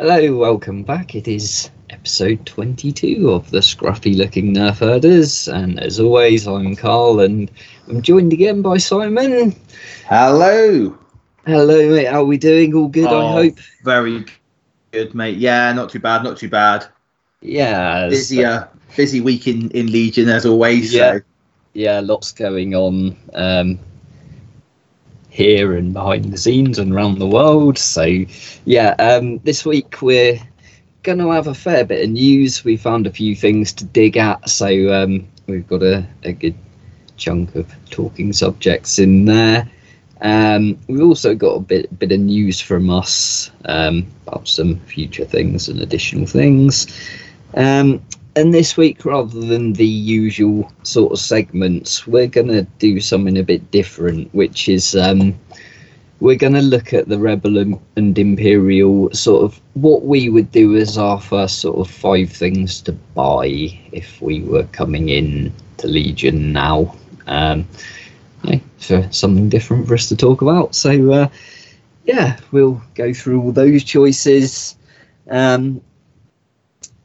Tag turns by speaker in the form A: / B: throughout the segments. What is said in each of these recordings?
A: Hello, welcome back. It is episode 22 of the Scruffy Looking Nerf Herders, and as always, I'm Carl, and I'm joined again by Simon.
B: Hello.
A: Hello, mate. How are we doing? All good, I
B: Oh,
A: hope.
B: Very good, mate. Yeah, not too bad, not too bad.
A: Yeah.
B: Busy, uh, busy week in, in Legion as always.
A: Yeah.
B: So.
A: yeah, lots going on um, here and behind the scenes and around the world. So, yeah, um, this week we're going to have a fair bit of news. We found a few things to dig at, so um, we've got a, a good chunk of talking subjects in there. Um, we've also got a bit bit of news from us um, about some future things and additional things. Um, and this week, rather than the usual sort of segments, we're going to do something a bit different, which is um, we're going to look at the Rebel and, Imperial sort of what we would do as our first sort of five things to buy if we were coming in to Legion now. Um, yeah, for something different for us to talk about. So, uh, yeah, we'll go through all those choices. Um,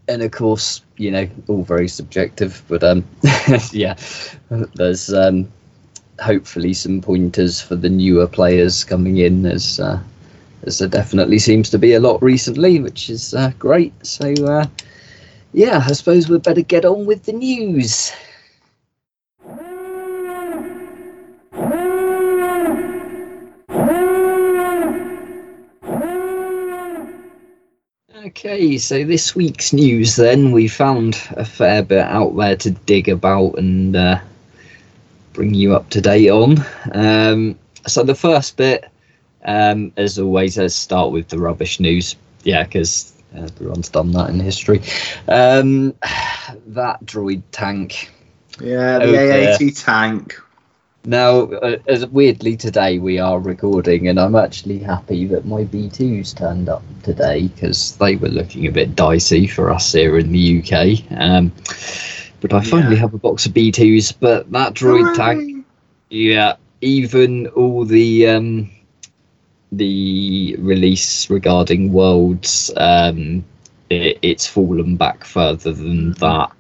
A: and of course, you know, all very subjective, but um, yeah, there's um, hopefully some pointers for the newer players coming in, as uh, as there definitely seems to be a lot recently, which is uh, great. So, uh, yeah, I suppose we'd better get on with the news. Okay, so this week's news then, we found a fair bit out there to dig about and uh, bring you up to date on. Um, so the first bit, um, as always, let's start with the rubbish news. Yeah, because everyone's done that in history. Um, that droid tank.
B: Yeah, the
A: dear.
B: AAT tank.
A: Now, uh, as weirdly today we are recording, and I'm actually happy that my B2s turned up today because they were looking a bit dicey for us here in the UK. Um, but I finally
B: Yeah.
A: have a box of B2s. But that droid tank, yeah, even all the um, the release regarding worlds, um, it, it's fallen back further than that.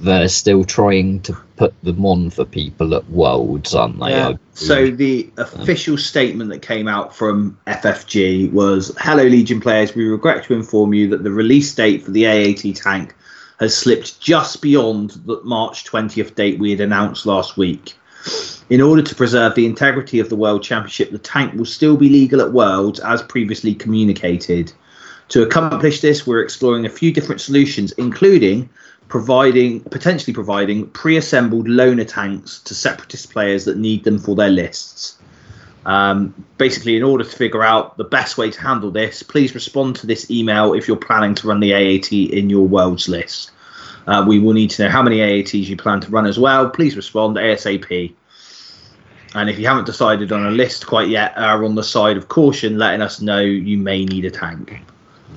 A: They're still trying to put them on for people at worlds, aren't they?
B: Yeah. So the official statement that came out from FFG was, "Hello, Legion players. We regret to inform you that the release date for the AAT tank has slipped just beyond the March 20th date we had announced last week. In order to preserve the integrity of the World Championship, the tank will still be legal at Worlds as previously communicated. To accomplish this, we're exploring a few different solutions, including providing potentially providing pre-assembled loaner tanks to separatist players that need them for their lists. Um, basically, in order to figure out the best way to handle this, please respond to this email if you're planning to run the AAT in your worlds list. Uh, we will need to know how many AATs you plan to run as well. Please respond ASAP. And if you haven't decided on a list quite yet, are on the side of caution, letting us know you may need a tank.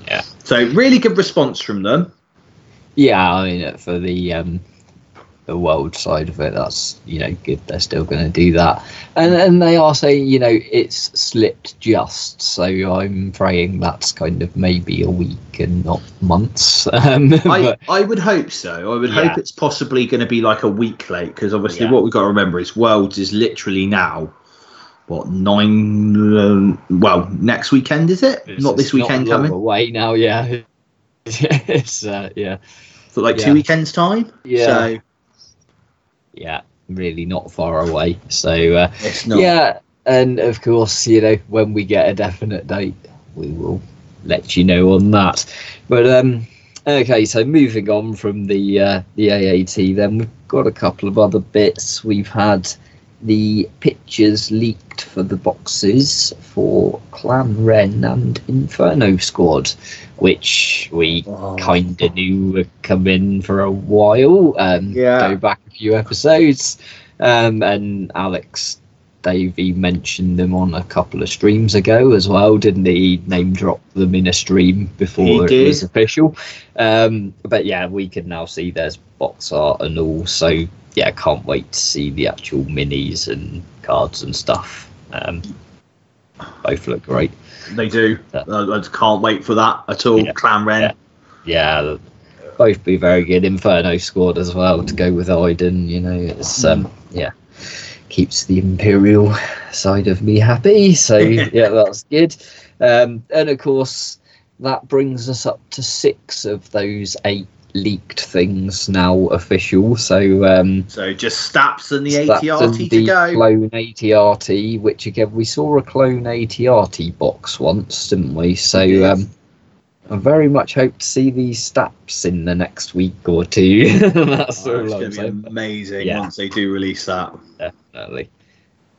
A: Yeah.
B: So really good response from them.
A: Yeah, I mean, for the um, the world side of it, that's you know good. They're still going to do that, and and they are saying you know it's slipped just. So I'm praying that's kind of maybe a week and not months. Um,
B: I,
A: but-
B: I would hope so. I would
A: Yeah.
B: hope it's possibly going to be like a week late because obviously
A: Yeah.
B: what we've got to remember is Worlds is literally now what nine? Um, well, next weekend is it?
A: It's-
B: not this
A: it's not
B: weekend coming.
A: away now. Yeah, it's uh, yeah,
B: For like
A: Yeah.
B: two weekends time.
A: Yeah.
B: So
A: yeah, really not far away. So uh,
B: it's not.
A: yeah, and of course, you know, when we get a definite date, we will let you know on that. But um, okay, so moving on from the uh, the AAT, then we've got a couple of other bits. We've had the pictures leaked for the boxes for Clan Wren and Inferno Squad, which we
B: Oh.
A: kind of knew would come in for a while. Um,
B: Yeah.
A: Go back a few episodes. Um, and Alex Davy mentioned them on a couple of streams ago as well, didn't he? Name drop them in a stream before it was official. Um, but yeah, we can now see there's box art and all. So yeah, can't wait to see the actual minis and cards and stuff. Um, both look great.
B: They do.
A: Yeah.
B: I, I just can't wait for that at all.
A: Yeah.
B: Clan Wren.
A: Yeah. Yeah, both be very good. Inferno squad as well to go with Iden. You know, it's um, yeah, keeps the Imperial side of me happy. So yeah, that's good. Um, and of course, that brings us up to six of those eight leaked things now official. So um,
B: So just Staps and the
A: Staps and
B: ATRT to
A: the
B: go.
A: clone ATRT, which again we saw a clone ATRT box once, didn't we? So um, I very much hope to see these Staps in the next week or two. That's
B: Oh,
A: all
B: it's going to be amazing
A: Yeah.
B: once they do release that.
A: Definitely.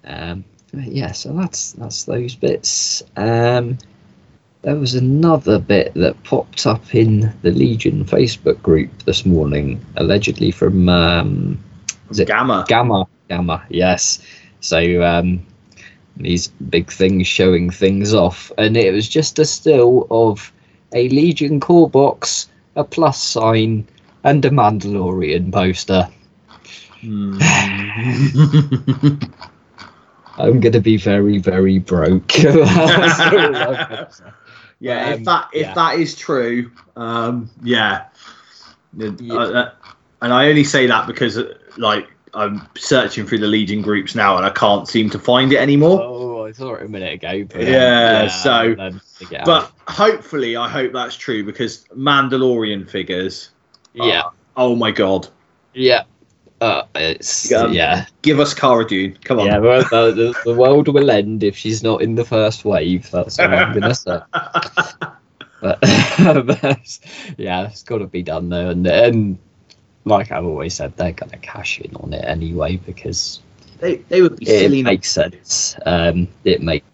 A: Um, yeah, so that's that's those bits. Um, there was another bit that popped up in the Legion Facebook group this morning, allegedly from um,
B: Gamma.
A: Gamma. Gamma, yes. So um, these big things showing things off, and it was just a still of a Legion core box, a plus sign, and a Mandalorian poster.
B: Hmm.
A: I'm gonna be very, very broke. That's all I've got to say.
B: yeah, if
A: Um,
B: that if
A: yeah.
B: that is true, um, yeah.
A: Yeah.
B: uh, uh, and I only say that because like I'm searching through the Legion groups now and I can't seem to find it anymore.
A: oh, I saw it a minute ago. But, um,
B: Yeah, so-
A: then to get
B: But
A: out.
B: hopefully, I hope that's true because Mandalorian figures.
A: yeah,
B: Oh my god!
A: yeah, uh, it's
B: Um,
A: yeah,
B: Give us Cara Dune. Come on.
A: yeah. The, the, the world will end if she's not in the first wave. That's what I'm gonna say. But that's- yeah, it's got to be done though, and and like I've always said, they're gonna cash in on it anyway because
B: they, they would be silly. not
A: makes sense. Um, it makes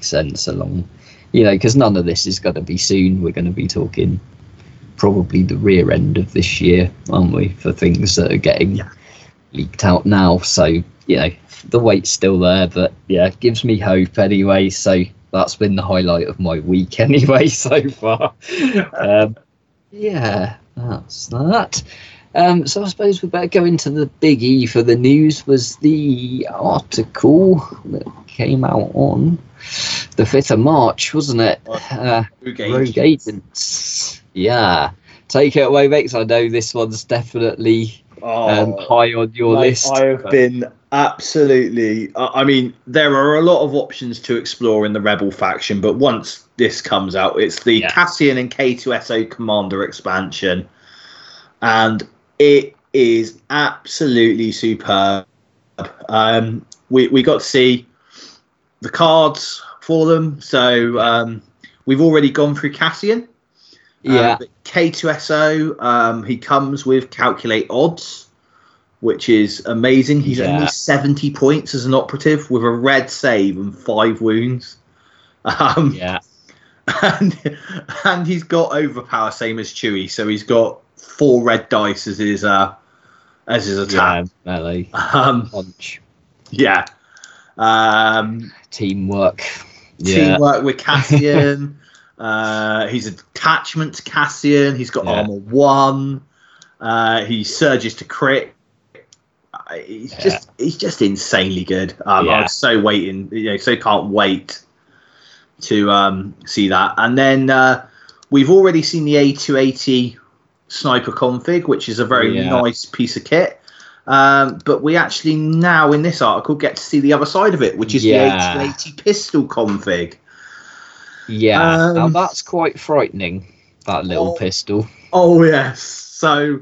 A: sense along, you know, because none of this is going to be soon. We're going to be talking probably the rear end of this year, aren't we, for things that are getting
B: Yeah.
A: Leaked out now. So you know, the weight's still there, but yeah, it gives me hope anyway. So that's been the highlight of my week anyway so far. um, yeah, that's that. Um, so I suppose we better go into the big E for the news. Was the article that came out on the fifth of March, wasn't it? Uh,
B: Rogue Agents.
A: Agents. Yeah, take it away, Max. I know this one's definitely um,
B: Oh,
A: high on your list.
B: I have
A: but-
B: been absolutely. I I mean, there are a lot of options to explore in the Rebel faction, but once this comes out, it's the
A: Yeah.
B: Cassian and K2SO Commander expansion, and it is absolutely superb. Um, we we got to see the cards for them, so um, we've already gone through Cassian.
A: Yeah,
B: Uh, K2SO, um, he comes with calculate odds, which is amazing. He's
A: Yeah.
B: only 70 points as an operative with a red save and five wounds. Um,
A: yeah,
B: and, and he's got overpower, same as Chewie. So he's got four red dice as his, uh, as his
A: yeah,
B: attack.
A: melee
B: Um,
A: punch,
B: yeah. Um,
A: teamwork. Yeah,
B: teamwork with Cassian. uh, he's attachment to Cassian. He's got
A: Yeah.
B: armor one. Uh, he surges to crit. Uh, He's
A: Yeah.
B: just he's just insanely good. Um,
A: Yeah.
B: I'm so waiting, you know, so can't wait to um, see that. And then uh, we've already seen the A280 sniper config, which is a very nice piece of kit. Um, but we actually now in this article get to see the other side of it, which is the A280 pistol config.
A: Yeah. now
B: Um,
A: that's quite frightening. That little
B: Oh.
A: pistol.
B: Oh yes. So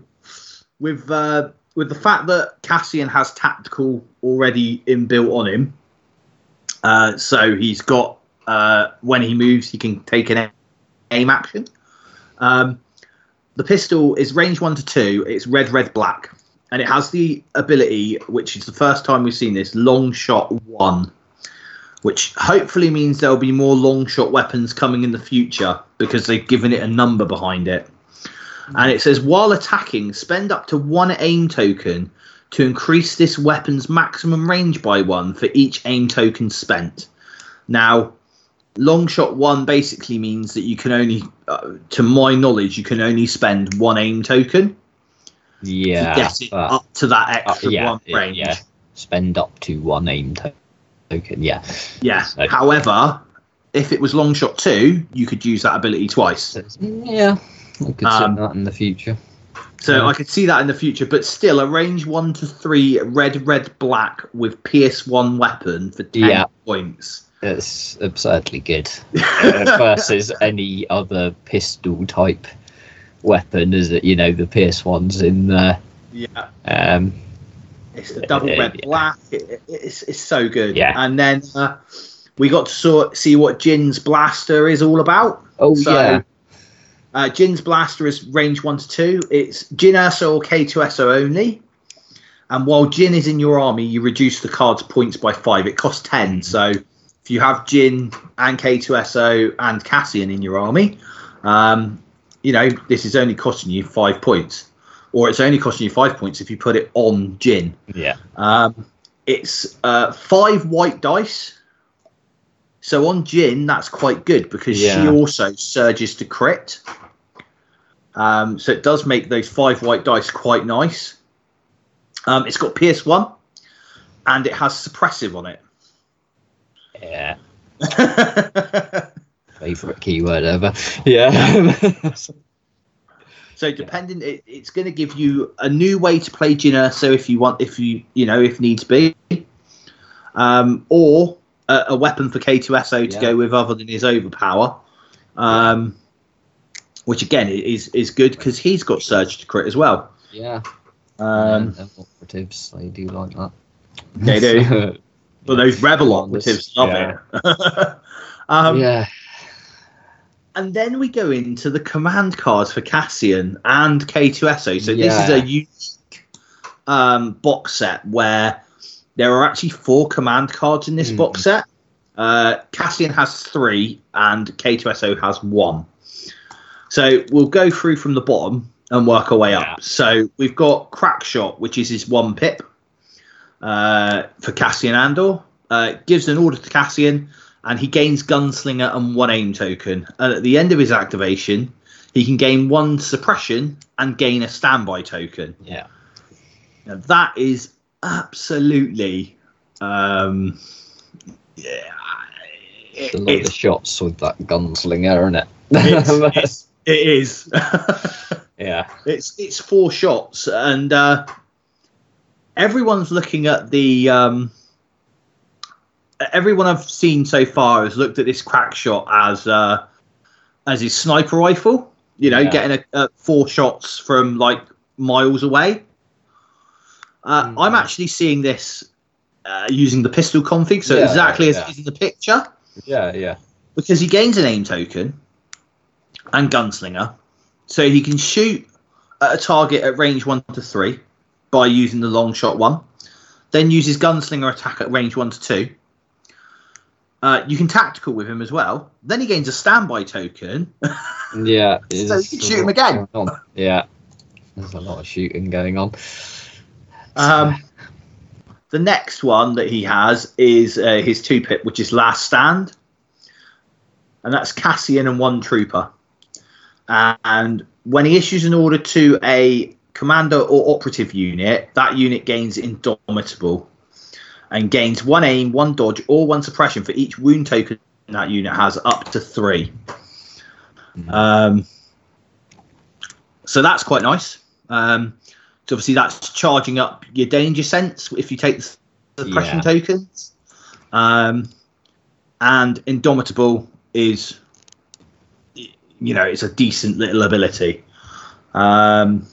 B: with uh, with the fact that Cassian has tactical already inbuilt on him, uh, so he's got uh, when he moves, he can take an aim action. Um, the pistol is range one to two. It's red, red, black, and it has the ability, which is the first time we've seen this, long shot one, which hopefully means there'll be more long shot weapons coming in the future because they've given it a number behind it. And it says while attacking, spend up to one aim token to increase this weapon's maximum range by one for each aim token spent. Now, long shot one basically means that you can only, uh, to my knowledge, you can only spend one aim token
A: Yeah,
B: to get it
A: but-
B: up to that
A: uh,
B: extra
A: yeah,
B: one range.
A: yeah. Spend up to one aim to- token. Yeah,
B: Yeah.
A: So-
B: However, if it was long shot two, you could use that ability twice.
A: Yeah, I could
B: Um,
A: see that in the future.
B: So
A: Yeah.
B: I could see that in the future, but still, a range one to three red, red, black with Pierce one weapon for ten
A: Yeah.
B: points.
A: It's absurdly good uh, versus any other pistol type weapon. Is it you know the Pierce ones in there?
B: Yeah,
A: Um,
B: it's the double red,
A: yeah.
B: black. It, it- it's it's so good.
A: Yeah.
B: and then uh, we got to sort see what Jyn's blaster is all about.
A: oh
B: So,
A: yeah,
B: Uh, Jyn's blaster is range one to two. It's Jyn Erso or K2SO only. And while Jyn is in your army, you reduce the card's points by five. It costs ten. So if you have Jyn and K2SO and Cassian in your army, um, you know this is only costing you five points, or it's only costing you five points if you put it on Jyn.
A: yeah,
B: Um, it's uh, five white dice. So on Jyn, that's quite good because she also surges to crit. Um, so it does make those five white dice quite nice. Um, it's got Pierce 1 and it has suppressive on it.
A: yeah. Favorite keyword ever. Yeah.
B: So depending, it, it's going to give you a new way to play Jinner. So if you want, if you you know, if needs be, um, or a, a weapon for K2SO to
A: Yeah.
B: go with other than his overpower, um, which again is is good because he's got surge to crit as well.
A: yeah.
B: Um,
A: and operatives, they do like that.
B: They do. but those rebel operatives love
A: yeah.
B: it. um,
A: yeah.
B: And then we go into the command cards for Cassian and K2SO. So this is a unique um, box set where there are actually four command cards in this
A: Mhm.
B: box set. Uh, Cassian has three and K2SO has one. So we'll go through from the bottom and work our way
A: Yeah.
B: up. So we've got Crackshot, which is his one pip uh, for Cassian Andor. Uh, gives an order to Cassian, and he gains Gunslinger and one aim token. And at the end of his activation, he can gain one suppression and gain a standby token.
A: Yeah.
B: Now, that is absolutely, um, yeah, it-
A: a lot of shots with that gunslinger, isn't it?
B: it's, it's, it is.
A: yeah.
B: It's it's four shots, and uh, everyone's looking at the. Um, everyone I've seen so far has looked at this crack shot as uh, as his sniper rifle. You know,
A: Yeah.
B: getting a, a four shots from like miles away. Uh,
A: Mhm.
B: I'm actually seeing this uh, using the pistol config, so
A: Yeah,
B: exactly as
A: yeah.
B: is in the picture
A: Yeah, yeah.
B: because he gains an aim token and gunslinger, so he can shoot at a target at range one to three by using the long shot one. Then uses gunslinger attack at range one to two. Uh, you can tactical with him as well. Then he gains a standby token.
A: Yeah.
B: So you can shoot him again.
A: Yeah. There's a lot of shooting going on.
B: Um, the next one that he has is uh, his two pip, which is Last Stand, and that's Cassian and one trooper. And when he issues an order to a commander or operative unit, that unit gains Indomitable and gains one aim, one dodge, or one suppression for each wound token that unit has up to three.
A: Mhm.
B: Um, so that's quite nice. Um, so obviously that's charging up your danger sense if you take the suppression
A: Yeah.
B: tokens. Um, and Indomitable is, you know, it's a decent little ability. Um,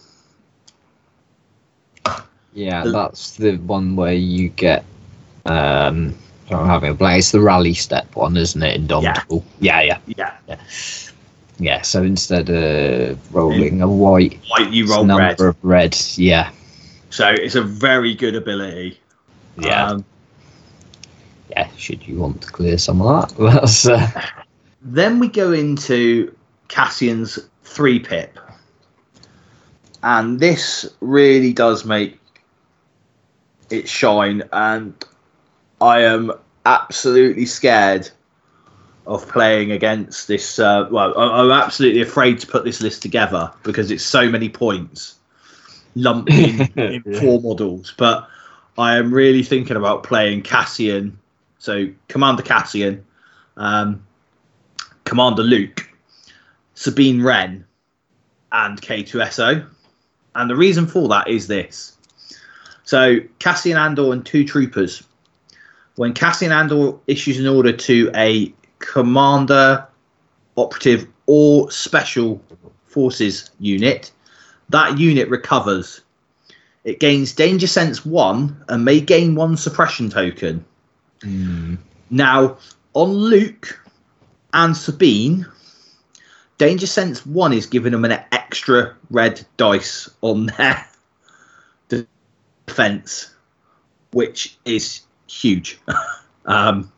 A: Yeah, that's the one where you get. Um, I'm having a blank. It's the rally step one, isn't it? Indomitable. Yeah, yeah,
B: yeah,
A: yeah. Yeah. So instead of rolling a white,
B: white you roll
A: number
B: red.
A: of red. Yeah,
B: So it's a very good ability.
A: yeah,
B: Um,
A: yeah. Should you want to clear some of that? That's uh,
B: Then we go into Cassian's three pip. And this really does make it shine. And I am absolutely scared of playing against this. Uh, well, I- I'm absolutely afraid to put this list together because it's so many points lumped in, in
A: Yeah.
B: four models. But I am really thinking about playing Cassian. So, Commander Cassian. Um, Commander Luke, Sabine Wren, and K2SO. And the reason for that is this. So Cassian Andor and two troopers. When Cassian Andor issues an order to a commander, operative, or special forces unit, that unit recovers. It gains danger sense one and may gain one suppression token.
A: Mm.
B: Now, on Luke and Sabine, Danger Sense 1 is giving them an extra red dice on their defense, which is huge. um,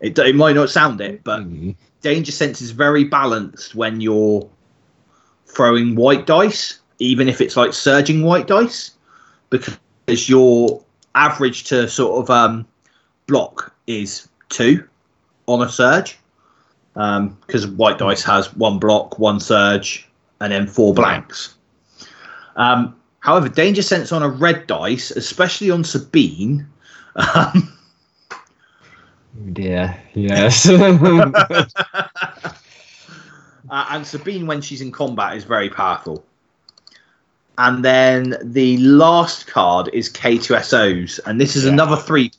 B: it, it might not sound it, but
A: Mm.
B: Danger Sense is very balanced when you're throwing white dice, even if it's like surging white dice, because your average to sort of um, block is two on a surge. Because white dice has one block, one surge, and then four blanks. Um, however, danger sense on a red dice, especially on Sabine, um,
A: Yeah. Yes.
B: Uh, and Sabine, when she's in combat, is very powerful. And then the last card is K2SOs, and this is
A: Yeah.
B: another three.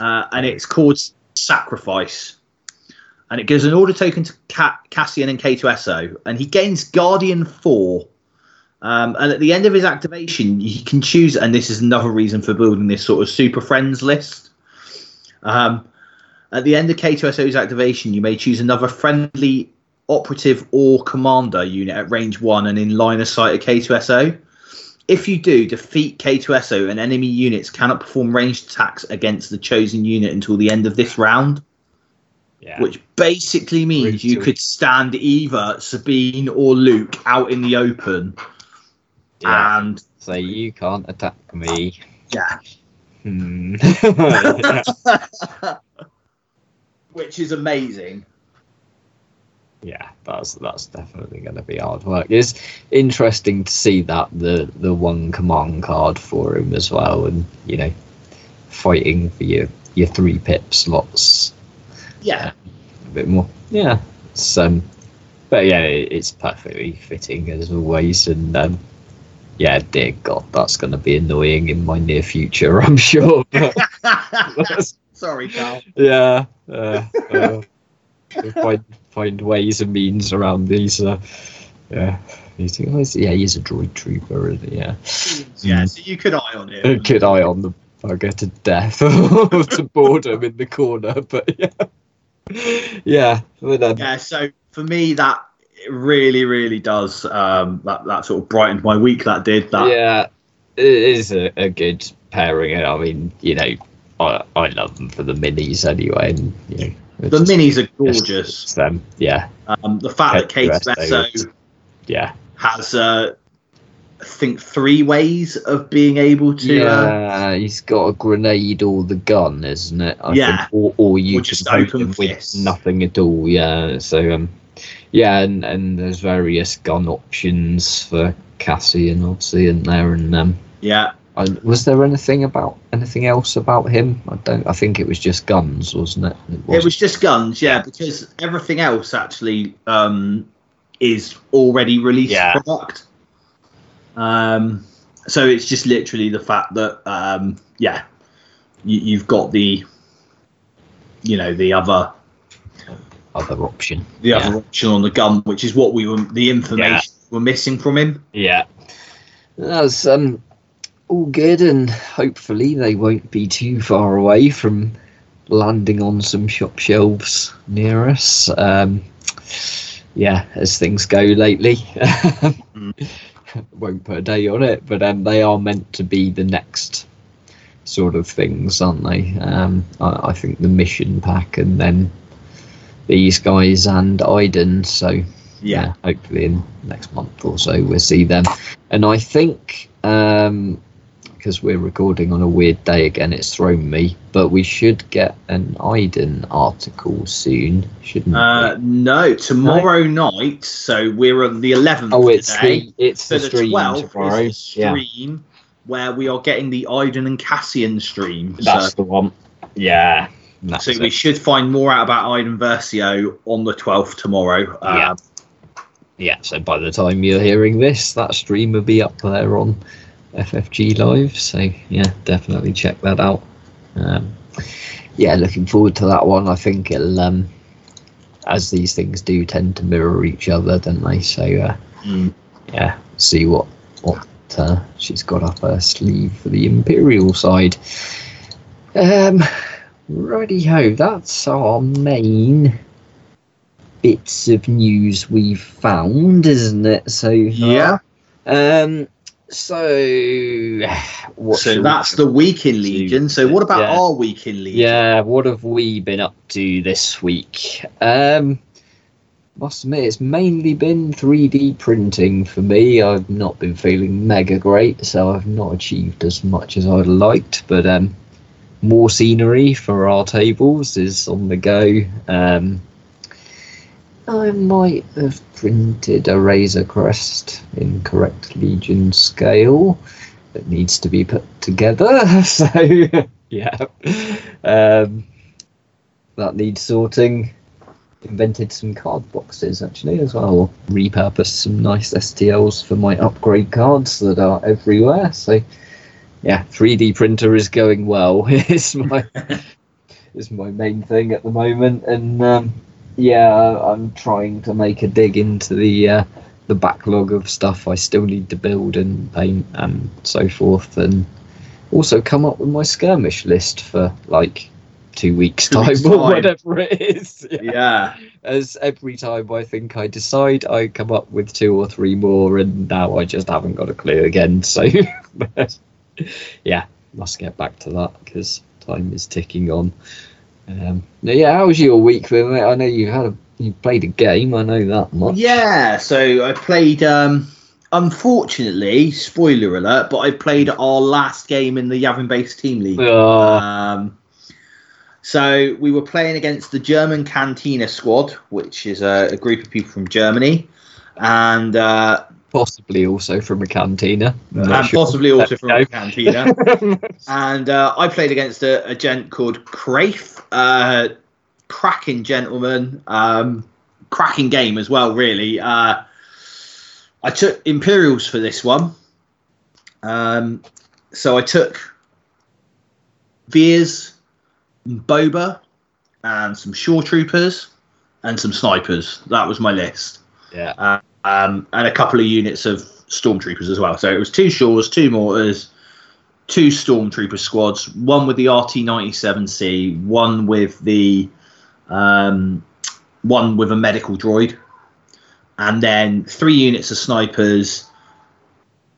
B: Uh, and it's called Sacrifice. And it gives an order token to Ca- Cassian and K2SO, and he gains Guardian 4. Um, and at the end of his activation, he can choose, and this is another reason for building this sort of Super Friends list. Um, at the end of K2SO's activation, you may choose another friendly operative or commander unit at range 1 and in line of sight of K2SO. If you do, defeat K2SO and enemy units cannot perform ranged attacks against the chosen unit until the end of this round,
A: yeah.
B: which basically means you could stand either Sabine or Luke out in the open
A: yeah.
B: and
A: so you can't attack me.
B: yeah,
A: Hmm.
B: which is amazing.
A: yeah, that's that's definitely going to be hard work. It's interesting to see that the the one command card for him as well, and you know, fighting for your your three pip slots
B: Yeah,
A: a bit more. Yeah, it's um, but yeah, it, it's perfectly fitting as always, and um, yeah, dear God, that's going to be annoying in my near future, I'm sure.
B: Sorry, Carl.
A: yeah, uh, uh, find find ways and means around these. Uh, yeah, he's, he's- yeah, he's a droid trooper, and yeah,
B: Yeah, so you could eye on him.
A: good eye on the bugger to death to boredom in the corner, but yeah, yeah, um,
B: Yeah, so for me, that it really, really does. Um, that that sort of brightened my week. That did that.
A: yeah, it is a, a good pairing. and I mean, you know, I I love them for the minis anyway, and you know,
B: The
A: just-
B: minis are gorgeous.
A: Them, yeah,
B: Um, the fact that Kate
A: K2SO
B: Besso
A: yeah.
B: has, uh, I think, three ways of being able to. Uh,
A: Yeah, he's got a grenade or the gun, isn't it? I
B: Yeah.
A: think, or, or you
B: Or just open
A: with nothing at all. Yeah, so um, yeah, and, and there's various gun options for Cassian, obviously, in there. And um,
B: yeah,
A: I, was there anything about anything else about him? I don't. I think it was just guns, wasn't it?
B: it
A: wasn't-
B: was just guns. Yeah, because everything else actually um, is already released
A: Yeah.
B: product. Um, so it's just literally the fact that um, yeah, you, you've got the, you know, the other
A: other option.
B: the
A: yeah.
B: other option on the gun, which is what we were the information we're missing from him.
A: Yeah. That's um all good and hopefully they won't be too far away from landing on some shop shelves near us. Um yeah, as things go lately. Won't put a day on it, but um they are meant to be the next sort of things, aren't they? Um I, I think the mission pack and then these guys and Iden, so
B: Yeah,
A: hopefully in next month or so we'll see them and i think um because we're recording on a weird day again it's thrown me but we should get an iden article soon shouldn't
B: uh,
A: we
B: no, tomorrow night. So we're on the 11th
A: oh it's
B: today.
A: the it's
B: So
A: the
B: the
A: stream
B: 12th
A: tomorrow
B: is the
A: yeah
B: stream where we are getting the Iden and Cassian stream.
A: that's
B: so,
A: the one yeah
B: So we should find more out about Iden Versio on the 12th tomorrow.
A: Yeah.
B: Um,
A: yeah, so by the time you're hearing this, that stream will be up there on FFG Live. So yeah, definitely check that out. Um, yeah, looking forward to that one. I think it'll, um, as these things do, tend to mirror each other, don't they? So uh,
B: mm.
A: yeah, see what what uh, she's got up her sleeve for the Imperial side. Um, righty ho, that's our main bits of news we've found, isn't it? So
B: Yeah.
A: Um. So, what
B: So that's the week in Legion. So what about
A: Yeah.
B: our week in Legion?
A: yeah. What have we been up to this week? Um. Must admit, it's mainly been 3D printing for me. I've not been feeling mega great, so I've not achieved as much as I'd liked. But um, more scenery for our tables is on the go. Um, I might have printed a Razor Crest in correct Legion scale that needs to be put together. So, yeah. Um, that needs sorting. Invented some card boxes actually as well. Repurposed some nice STLs for my upgrade cards that are everywhere. So, yeah, 3D printer is going well. is my is my main thing at the moment, and um, yeah, I'm trying to make a dig into the uh, the backlog of stuff I still need to build and paint and so forth, and also come up with my skirmish list for like two weeks
B: Two
A: time
B: weeks'
A: or
B: time.
A: whatever it is. Yeah.
B: Yeah.
A: As every time I think I decide, I come up with two or three more, and now I just haven't got a clue again. So, yeah, must get back to that because time is ticking on. Um, now, yeah, how was your week, then, mate? I know you had a you played a game. I know that much.
B: Yeah. So I played. Um, unfortunately, spoiler alert, but I played our last game in the Yavin Base Team League.
A: Oh,
B: Um, so we were playing against the German Cantina squad, which is a, a group of people from Germany, and uh,
A: possibly also from a cantina.
B: And
A: sure.
B: possibly also from a Cantina. and uh, I played against a, a gent called Crafe, uh, cracking gentleman, um, cracking game as well. Really, uh, I took Imperials for this one. Um, so I took Veers, Boba, and some Shore Troopers, and some snipers. That was my list
A: yeah,
B: um, and a couple of units of stormtroopers as well. So it was two shores, two mortars, two stormtrooper squads, one with the RT97C, one with the um, one with a medical droid, and then three units of snipers,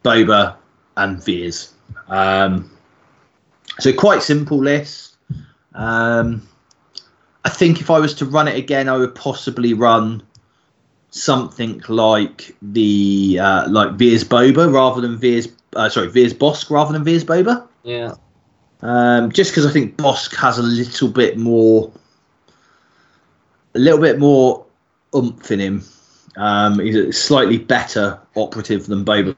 B: Boba, and Veers. Um, so quite simple list. Um, I think if I was to run it again, I would possibly run something like the uh, like Veers Boba rather than Veers uh, sorry Veers Bossk rather than Veers Boba.
A: yeah,
B: Um, just because I think Bossk has a little bit more, a little bit more oomph in him. Um, he's a slightly better operative than Boba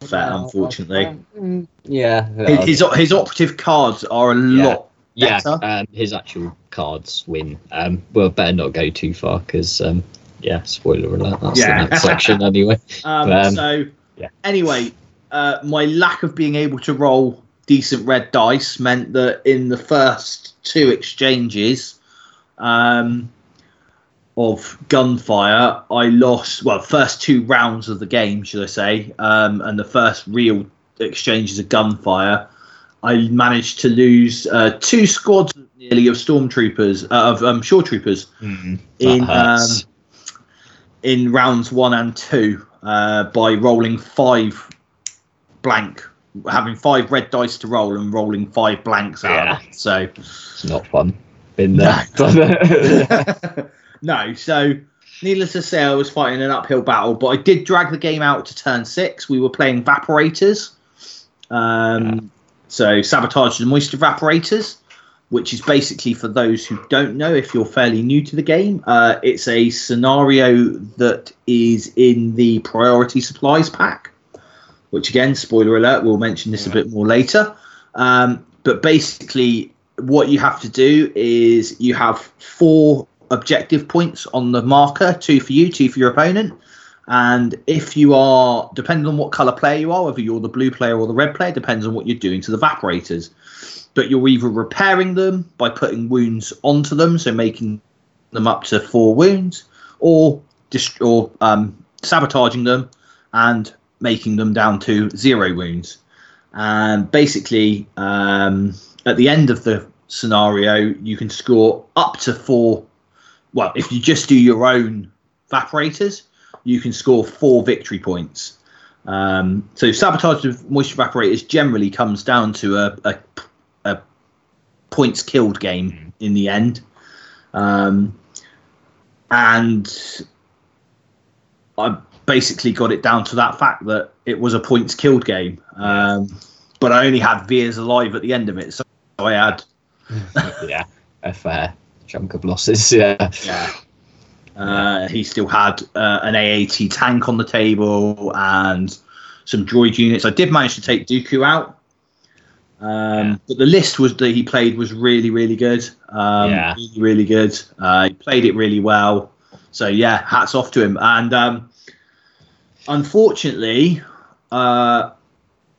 B: Fett, unfortunately.
A: Mm, yeah,
B: His, his his operative cards are a
A: Yeah.
B: lot.
A: yeah. Um, his actual cards win. Um, well, better not go too far because um, yeah, spoiler alert. That's
B: Yeah.
A: the next section anyway.
B: Um,
A: Um,
B: so
A: yeah.
B: anyway, uh, my lack of being able to roll decent red dice meant that in the first two exchanges um, of gunfire, I lost. Well, first two rounds of the game, should I say, um, and the first real exchanges of gunfire, I managed to lose uh, two squads nearly of stormtroopers uh, of um, shore troopers
A: That
B: in um. In rounds one and two uh, by rolling five blank, having five red dice to roll and rolling five blanks out.
A: Yeah.
B: So
A: it's not fun. Been there. it.
B: no, so needless to say, I was fighting an uphill battle, but I did drag the game out to turn six. We were playing Vaporators. Um, So sabotage the moisture evaporators, which is basically for those who don't know, if you're fairly new to the game, uh, it's a scenario that is in the priority supplies pack. Which again, spoiler alert, we'll mention this a bit more later. Um, but basically, what you have to do is you have four objective points on the marker two for you, two for your opponent. And if you are, depending on what color player you are, whether you're the blue player or the red player, depends on what you're doing to the evaporators. But you're either repairing them by putting wounds onto them, so making them up to four wounds, or dist- or um, sabotaging them and making them down to zero wounds. And basically, um, at the end of the scenario, you can score up to four. Well, if you just do your own evaporators, you can score four victory points. Um, so sabotage of moisture evaporators generally comes down to a, a, a points killed game in the end. Um, and I basically got it down to that fact that it was a points killed game. Um, but I only had Veers alive at the end of it, so I had
A: yeah, a fair chunk of losses. Yeah.
B: yeah. Uh, he still had uh, an AAT tank on the table and some droid units. I did manage to take Dooku out, um,
A: Yeah.
B: but the list was that he played was really, really good. Um,
A: Yeah.
B: really, really good. Uh, he played it really well. So yeah, hats off to him. And um, unfortunately, uh,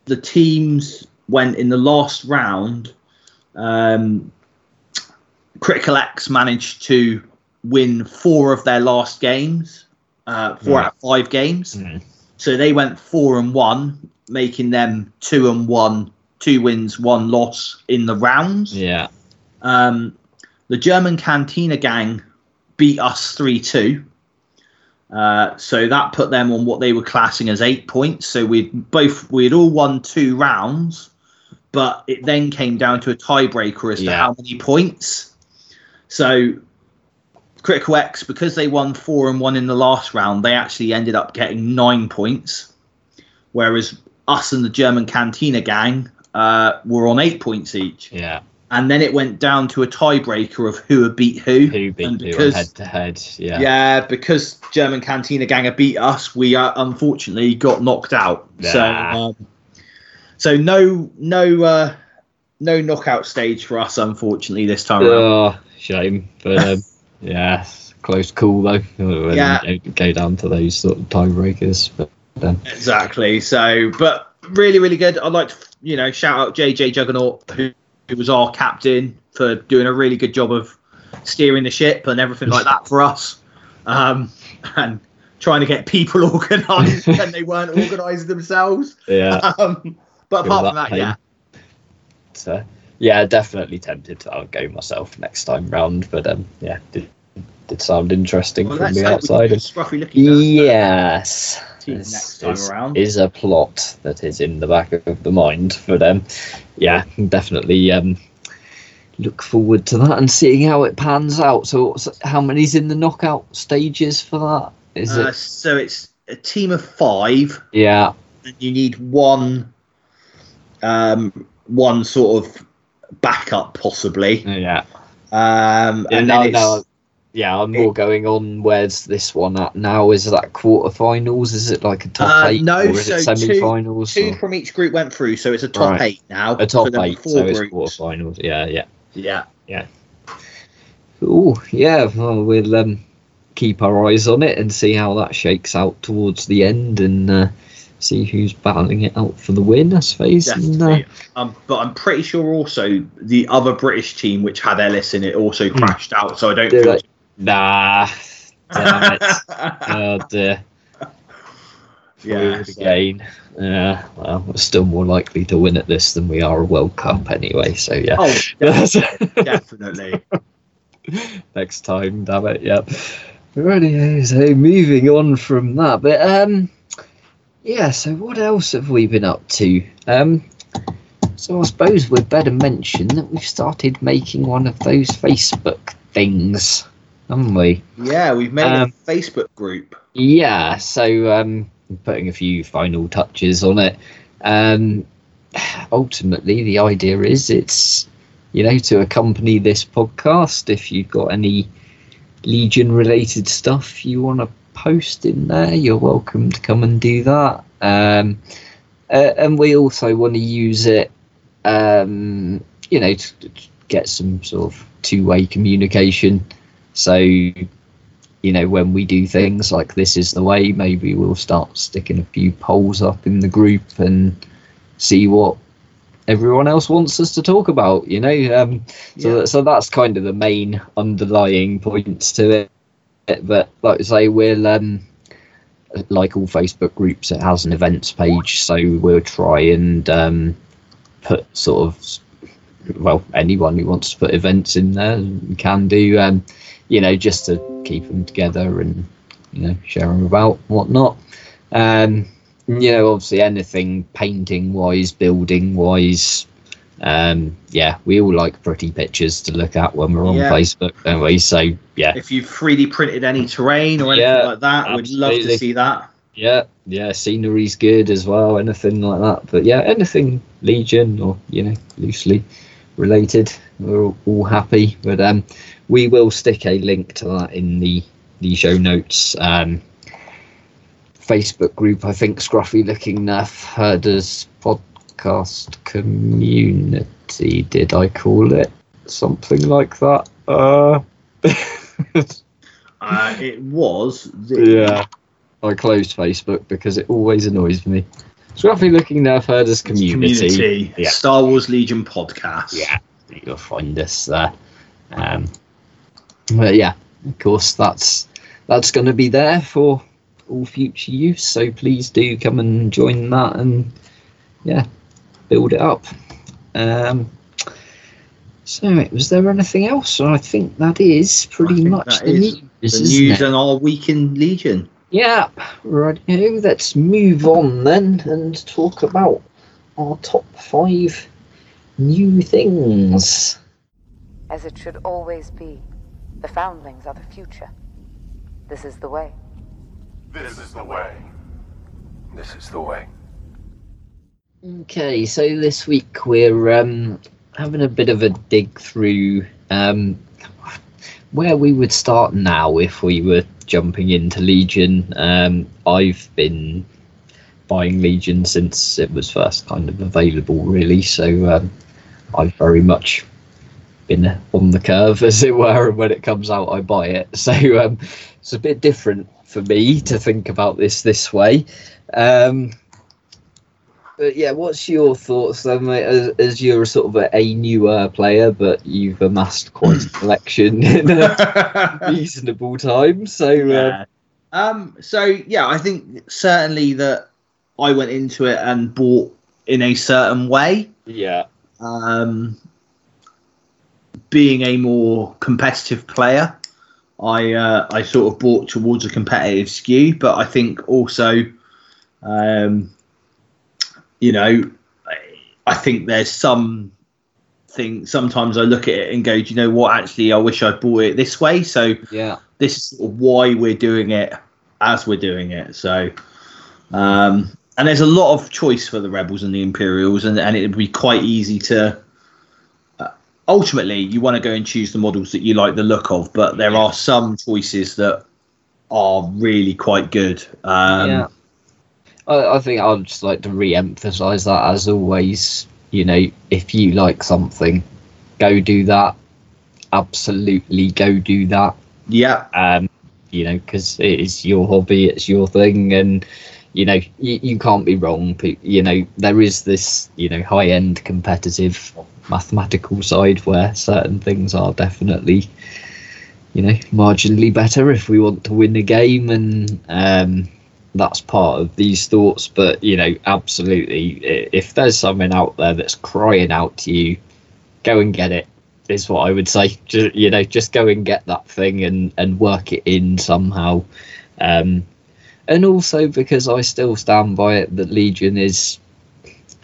B: the teams went in the last round. Um, Critical X managed to win four of their last games, uh, four
A: Right.
B: out of five games.
A: Mm.
B: So they went four and one, making them two and one, two wins, one loss in the rounds.
A: Yeah.
B: Um, the German Cantina gang beat us 3 2. Uh, so that put them on what they were classing as eight points. So we'd both we'd all won two rounds, but it then came down to a tiebreaker as to how many points. So Critical X, because they won four and one in the last round, they actually ended up getting nine points, whereas us and the German Cantina gang uh, were on eight points each
A: Yeah.
B: and then it went down to a tiebreaker of who had beat who.
A: Who beat
B: And
A: who
B: because-
A: head to head? Yeah.
B: Yeah, because German Cantina Ganger beat us, we uh, unfortunately got knocked out. So, um, so no, no, uh, no knockout stage for us, unfortunately, this time around.
A: Oh, shame. But um, yeah, close call though.
B: Yeah.
A: don't go down to those sort of tiebreakers. But um,
B: Exactly. So, but really, really good. I'd like to, you know, shout out JJ Juggernaut, who, who was our captain, for doing a really good job of steering the ship and everything like that for us, um, and trying to get people organised when they weren't organised themselves.
A: yeah.
B: Um, but apart from
A: that
B: that, yeah,
A: So yeah, definitely tempted to I'll go myself next time round. But um, yeah, did, did sound interesting
B: well,
A: from the
B: hope we can
A: outside.
B: get scruffy looking
A: Yes. This is, is a plot that is in the back of the mind for them. Yeah, definitely um, look forward to that and seeing how it pans out. So, how many's in the knockout stages for that? Is
B: Uh,
A: it?
B: so it's a team of five,
A: Yeah,
B: and you need one, um, one sort of backup possibly.
A: yeah.
B: Um,
A: Yeah,
B: and
A: no,
B: then it's,
A: no, yeah, I'm more going on. Where's this one at now? Is that quarterfinals? Is it like a top
B: Uh,
A: eight?
B: no, so two-
A: semi-finals?
B: two
A: or-
B: from each group went through, so it's a top
A: Right.
B: eight now.
A: a top
B: so
A: eight,
B: four
A: so it's
B: groups.
A: quarterfinals. Yeah, yeah.
B: Yeah, yeah.
A: Oh, yeah. Well, we'll um, keep our eyes on it and see how that shakes out towards the end, and uh, see who's battling it out for the win. I suppose. And, uh.
B: Um, but I'm pretty sure also the other British team, which had Ellis in it, also crashed out. So I don't
A: Hmm.
B: Feel.
A: Nah. Damn it. oh dear.
B: yeah,
A: again. Yeah. Well, we're still more likely to win at this than we are a World Cup anyway. So yeah.
B: Oh, de- definitely.
A: next time. Damn it. Yep. Righty. So moving on from that, but um, yeah. So what else have we been up to? Um, so I suppose we'd better mention that we've started making one of those Facebook things, haven't we?
B: Yeah, we've made
A: Um,
B: a Facebook group.
A: Yeah, so um, putting a few final touches on it. Um, ultimately, the idea is it's you know to accompany this podcast. If you've got any Legion related stuff you want to post in there, you're welcome to come and do that. Um, uh, and we also want to use it, um, you know, to, to get some sort of two-way communication. So, you know, when we do things like this is the way, maybe we'll start sticking a few polls up in the group and see what everyone else wants us to talk about. You know, um, so
B: Yeah.
A: so that's kind of the main underlying points to it. But like I say, we'll um, like all Facebook groups, it has an events page, so we'll try and um, put sort of well anyone who wants to put events in there can do. Um, you know, just to keep them together and you know share them about whatnot. Um, you know, obviously anything painting wise, building wise. Um, yeah, we all like pretty pictures to look at when we're on
B: Yeah.
A: Facebook, don't we? So yeah,
B: If you've 3D printed any terrain or anything
A: Yeah,
B: like that, we'd love to see that.
A: Yeah, yeah, scenery's good as well, anything like that. But yeah, anything Legion or you know loosely related, we're all, happy. But um, we will stick a link to that in the the show notes. Um, Facebook group, I think Scruffy Looking Nerf Herders podcast community. Did I call it something like that? Uh,
B: Uh, it was. The,
A: Yeah. I closed Facebook because it always annoys me. Scruffy looking Nerf Herders community.
B: community.
A: Yeah.
B: Star Wars Legion podcast.
A: Yeah, you'll find us there. Um, but yeah, of course, that's that's going to be there for all future use. So please do come and join that and yeah, build it up. Um, so, was there anything else? I think that is pretty much the
B: is
A: news.
B: The news
A: it?
B: and our week in Legion.
A: Yeah, right. Let's move on then and talk about our top five new things.
C: As it should always be, the foundlings are the future. This is the way.
D: This is the way. This is the way.
A: Okay, so this week we're um, having a bit of a dig through um, where we would start now if we were jumping into Legion. Um, I've been buying Legion since it was first kind of available, really. So um, I've very much been on the curve, as it were. And when it comes out, I buy it. So um, it's a bit different for me to think about this this way. Um, but yeah, what's your thoughts then, mate? As, as you're a sort of a, a newer player, but you've amassed quite a collection in a reasonable time. So uh,
B: Yeah. Um. So yeah, I think certainly that I went into it and bought in a certain way.
A: yeah,
B: Um. Being a more competitive player, I uh, I sort of bought towards a competitive skew, but I think also, um, you know, I, I think there's some thing. Sometimes I look at it and go, do you know what? Actually, I wish I'd bought it this way. So
A: yeah,
B: this is sort of why we're doing it as we're doing it. So, um, and there's a lot of choice for the rebels and the Imperials, and, and it'd be quite easy to. Uh, ultimately, you want to go and choose the models that you like the look of, but there are some choices that are really quite good. Um,
A: yeah. I, I think I'd just like to re-emphasize that as always. You know, if you like something, go do that. Absolutely, go do that.
B: yeah,
A: um, you know, because it is your hobby, it's your thing, and you know, you, you can't be wrong. You know, there is this, you know, high end competitive mathematical side where certain things are definitely, you know, marginally better if we want to win a game, and um, that's part of these thoughts. But you know, absolutely, if there's something out there that's crying out to you, go and get it is what I would say. Just, you know, just go and get that thing and and work it in somehow. Um, and also because I still stand by it that Legion is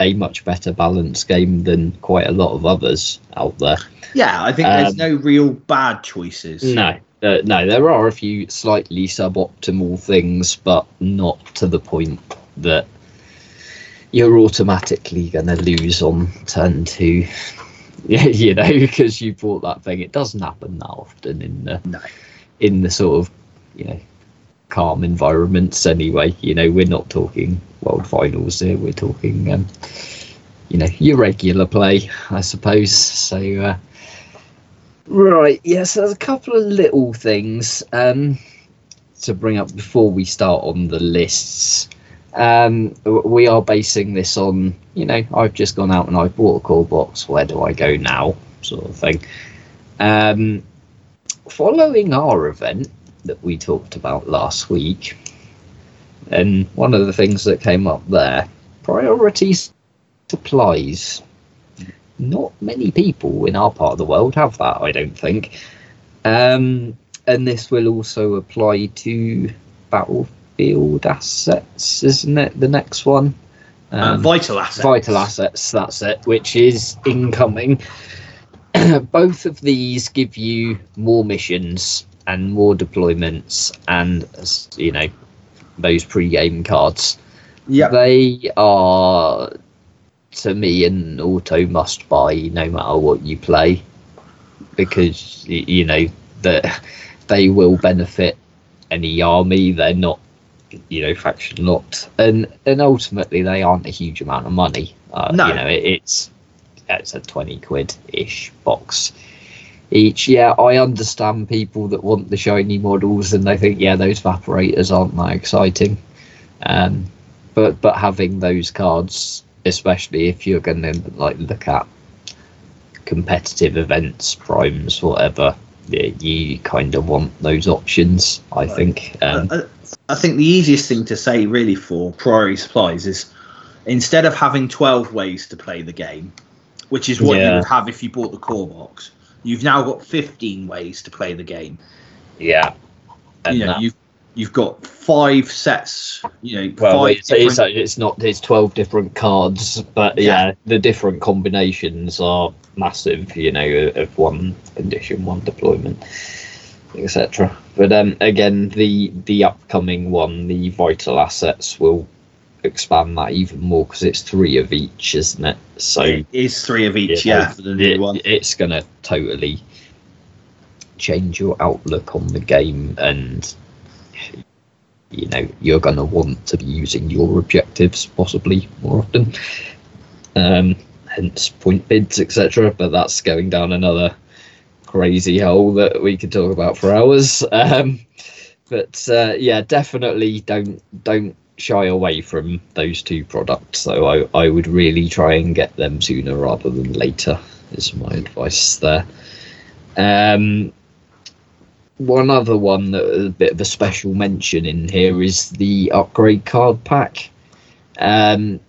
A: a much better balanced game than quite a lot of others out there.
B: yeah. I think there's
A: Um,
B: no real bad choices.
A: No, uh, no, there are a few slightly suboptimal things, but not to the point that you're automatically going to lose on turn two. Yeah, you know, because you bought that thing. It doesn't happen that often in the
B: No.
A: in the sort of you know calm environments. Anyway, you know, we're not talking world finals here. We're talking um, you know your regular play, I suppose. So. Uh, Right, yes, yeah, so there's a couple of little things um, to bring up before we start on the lists. Um, we are basing this on, you know, I've just gone out and I've bought a core box. Where do I go now? Sort of thing. Um, following our event that we talked about last week, and one of the things that came up there, priorities supplies not many people in our part of the world have that, I don't think. Um, and this will also apply to battlefield assets, isn't it? The next one.
B: Uh, um, uh, vital assets.
A: Vital assets, that's it, which is incoming. Both of these give you more missions and more deployments and, you know, those pre-game cards.
B: Yeah.
A: They are to me an auto must buy no matter what you play. Because you know that they will benefit any army. They're not you know faction locked and and ultimately they aren't a huge amount of money. Uh, no. you know it, it's it's a 20 quid ish box each. Yeah i understand people that want the shiny models and they think yeah those evaporators aren't that exciting. Um but but having those cards especially if you're going to like look at competitive events, primes, whatever. You kind of want those options. I think. Um,
B: I, I think the easiest thing to say, really, for priority supplies is instead of having twelve ways to play the game, which is what yeah. you would have if you bought the core box, you've now got fifteen ways to play the game.
A: Yeah.
B: And you know, that, you've you've got five sets. You know,
A: well, it's, different... it's, it's, not. There's twelve different cards, but yeah. yeah. the different combinations are massive. You know, of one condition, one deployment, etc. But um, again, the the upcoming one, the vital assets, will expand that even more because it's three of each, isn't it? So
B: it is three of each. Yeah, for the new
A: it,
B: one,
A: it's gonna totally change your outlook on the game and you know you're going to want to be using your objectives possibly more often. Um, hence point bids etc but that's going down another crazy hole that we could talk about for hours. Um, but uh, yeah definitely don't don't shy away from those two products. So I, I would really try and get them sooner rather than later is my advice there. Um, one other one that a bit of a special mention in here is the upgrade card pack. Um,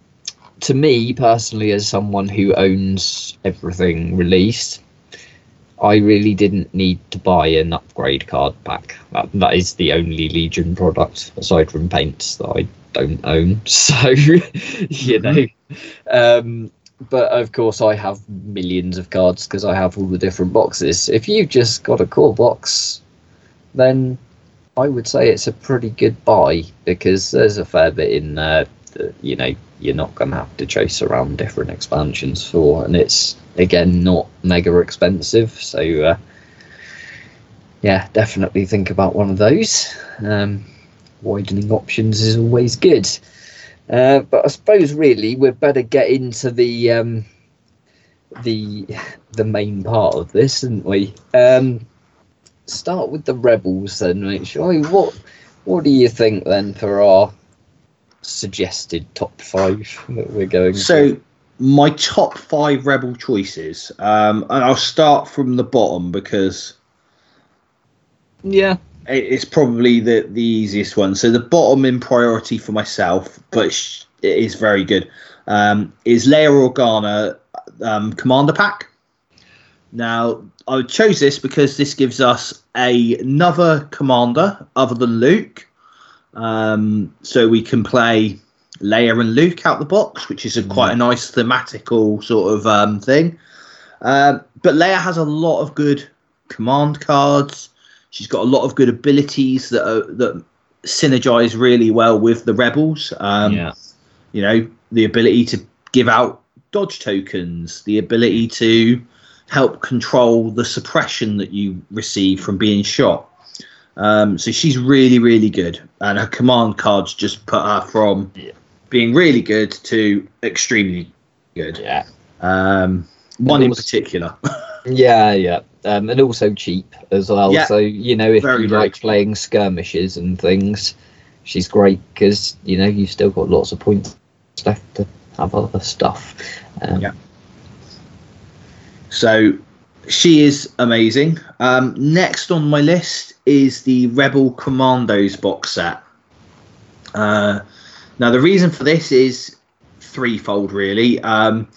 A: to me personally, as someone who owns everything released, I really didn't need to buy an upgrade card pack. That, that is the only Legion product aside from paints that I don't own. So, you mm-hmm. know, um, but of course I have millions of cards because I have all the different boxes. If you've just got a core box, then I would say it's a pretty good buy because there's a fair bit in there that you know you're not going to have to chase around different expansions for, and it's again not mega expensive. So uh, yeah, definitely think about one of those. Um, widening options is always good. Uh, but I suppose really we'd better get into the um, the the main part of this, didn't we? Um, start with the rebels then, mate. Shall we? What What do you think then for our suggested top five that we're going?
B: So. For? My top five rebel choices, um, and I'll start from the bottom because
A: yeah,
B: it's probably the the easiest one. So the bottom in priority for myself, but it is very good. Um, is Leia Organa um, Commander Pack. Now I chose this because this gives us a, another commander other than Luke. Um, so we can play Leia and Luke out the box, which is a, quite a nice thematical sort of um, thing. Uh, but Leia has a lot of good command cards. She's got a lot of good abilities that are, that synergize really well with the rebels. Um, yeah. You know, the ability to give out dodge tokens, the ability to help control the suppression that you receive from being shot. Um, so she's really, really good, and her command cards just put her from being really good to extremely good.
A: Yeah.
B: Um, one
A: And
B: in particular.
A: Yeah, yeah, um, and also cheap as well.
B: Yeah.
A: So you know, if
B: Very,
A: you like
B: cheap.
A: playing skirmishes and things, she's great because you know you've still got lots of points left to have other stuff. Um,
B: Yeah. So she is amazing. Um, next on my list is the Rebel Commandos box set. Uh, now, the reason for this is threefold, really. Um,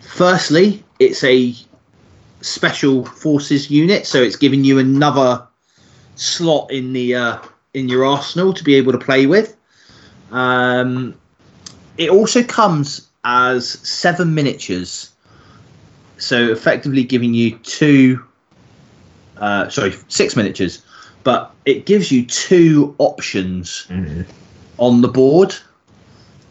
B: firstly, it's a special forces unit, so it's giving you another slot in the uh, in your arsenal to be able to play with. Um, it also comes as seven miniatures, so effectively giving you two, uh, sorry, six miniatures, but it gives you two options
A: mm,
B: on the board.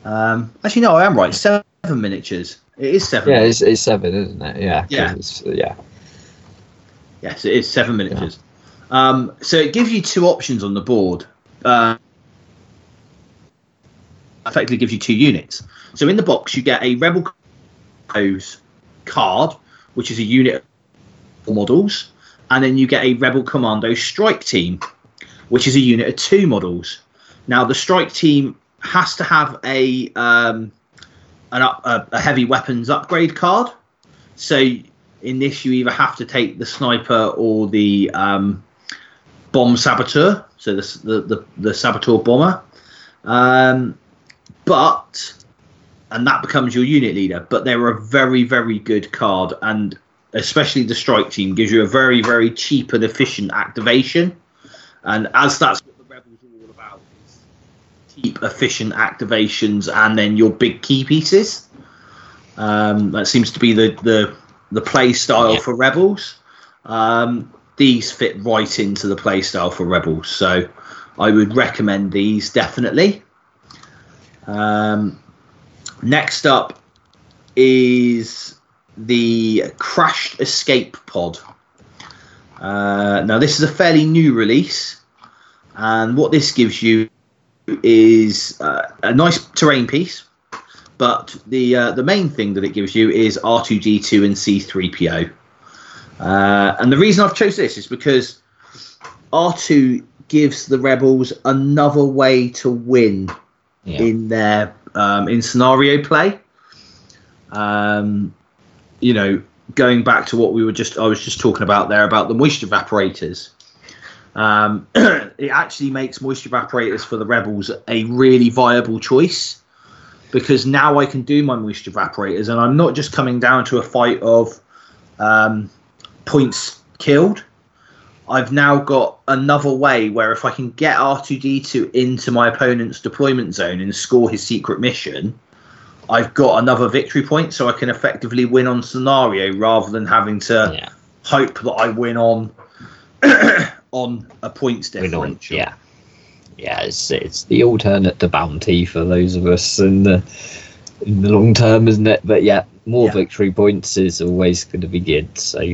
B: Um, actually, no, I am right. Seven miniatures. It is seven.
A: yeah, it's, it's seven, isn't it? Yeah,
B: Yeah.
A: yeah,
B: Yes, it is seven miniatures. Um, so it gives you two options on the board. Uh, effectively gives you two units. So in the box, you get a Rebel Commandos card, which is a unit of models, and then you get a Rebel Commando Strike Team, which is a unit of two models. Now the Strike Team has to have a um, an up, a, a heavy weapons upgrade card. So in this, you either have to take the sniper or the um, bomb saboteur, so the the, the, the saboteur bomber. Um, but and that becomes your unit leader. But they're a very very good card, and especially the strike team gives you a very very cheap and efficient activation. And as that's what the rebels are all about, is cheap efficient activations, and then your big key pieces. Um, that seems to be the the the play style
A: Yeah.
B: for rebels. Um, these fit right into the play style for rebels, so I would recommend these definitely. Um, next up is the Crashed Escape Pod. Uh, now, this is a fairly new release, and what this gives you is uh, a nice terrain piece. But the uh, the main thing that it gives you is R2D2 and C3PO. Uh, and the reason I've chose this is because R2 gives the rebels another way to win
A: yeah,
B: in their um, in scenario play. Um, you know, going back to what we were just I was just talking about there about the moisture evaporators. Um, it actually makes moisture evaporators for the rebels a really viable choice because now I can do my moisture evaporators and I'm not just coming down to a fight of um, points killed. I've now got another way where if I can get R2D2 into my opponent's deployment zone and score his secret mission, I've got another victory point so I can effectively win on scenario rather than having to
A: yeah.
B: hope that I win on on a points differential.
A: yeah, yeah. It's it's the alternate to bounty for those of us in the in the long term, isn't it? But yeah, more
B: Yeah.
A: victory points is always going to be good. So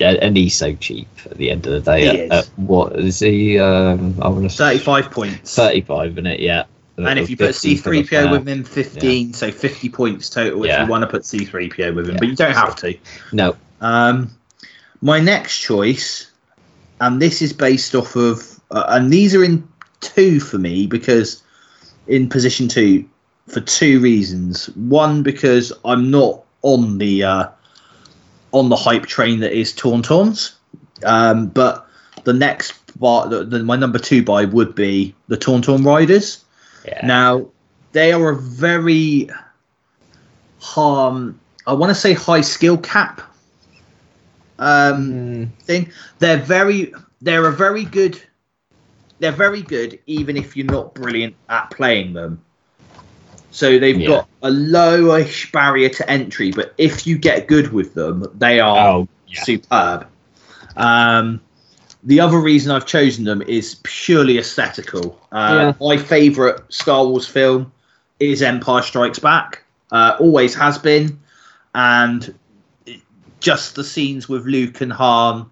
A: and he's so cheap at the end of the day.
B: He
A: At-
B: is.
A: at what is he? Um, I want to
B: 35 points.
A: thirty-five in it. Yeah.
B: and if you put
A: 50 for the
B: C3PO
A: fair.
B: with him, 15, so 50 points total if
A: Yeah.
B: you want to put C3PO with him,
A: Yeah.
B: but you don't have to.
A: no,
B: Um, my next choice, and this is based off of, uh, and these are in two for me because in position two for two reasons. One because I'm not on the uh, on the hype train that is Tauntauns, um, but the next bar, the, the, my number two buy would be the Tauntaun Riders.
A: yeah,
B: Now, they are a very harm. I want to say high skill cap um,
A: Mm,
B: thing. They're very. They're a very good. They're very good, even if you're not brilliant at playing them. So they've
A: Yeah.
B: got a lowish barrier to entry, but if you get good with them, they are
A: oh yeah,
B: superb. Um, the other reason I've chosen them is purely aesthetical. Uh, My favourite Star Wars film is Empire Strikes Back. Uh, always has been, and just the scenes with Luke and Han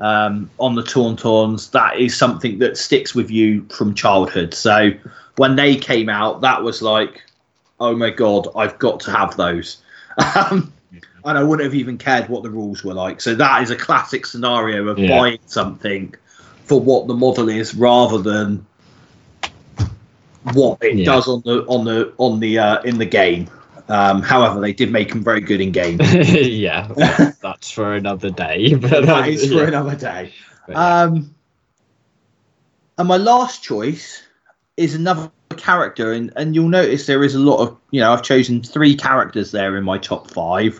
B: um, on the Tauntauns, that is something that sticks with you from childhood. So when they came out, that was like, oh my god, I've got to have those. Um, and I wouldn't have even cared what the rules were like. So that is a classic scenario of
A: Yeah.
B: buying something for what the model is rather than what it
A: Yeah.
B: does on the on the on the uh, in the game. Um, however, they did make them very good in game.
A: yeah, well, that's for another day. But
B: that
A: um,
B: for
A: yeah.
B: another day. Um, and my last choice is another character, and, and you'll notice there is a lot of you know I've chosen three characters there in my top five,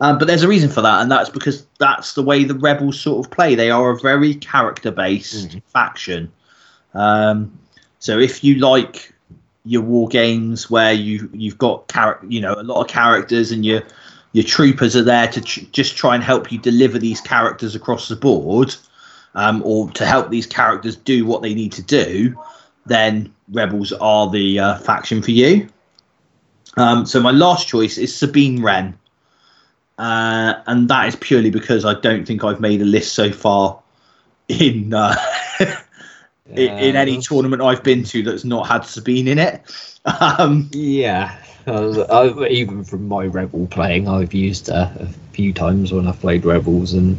B: um, but there's a reason for that, and that's because that's the way the rebels sort of play. They are a very character based
A: Mhm.
B: faction. Um, so if you like your war games where you you've got character, you know, a lot of characters, and your your troopers are there to tr- just try and help you deliver these characters across the board, um, or to help these characters do what they need to do, then rebels are the uh, faction for you. Um, so my last choice is Sabine Wren, uh, and that is purely because I don't think I've made a list so far in uh, in, in any tournament I've been to that's not had Sabine in it. Um,
A: Yeah, uh, I, even from my rebel playing, I've used her a few times when I've played rebels, and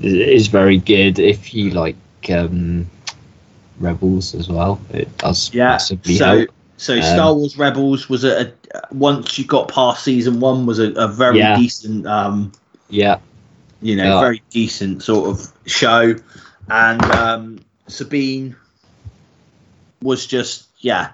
A: it is very good if you like um, rebels as well. It does
B: yeah.
A: massively
B: So
A: help.
B: so
A: Um,
B: Star Wars Rebels was a, a once you got past season one was a, a very
A: Yeah.
B: decent um,
A: Yeah,
B: you know
A: Yeah.
B: very decent sort of show, and um, Sabine was just yeah.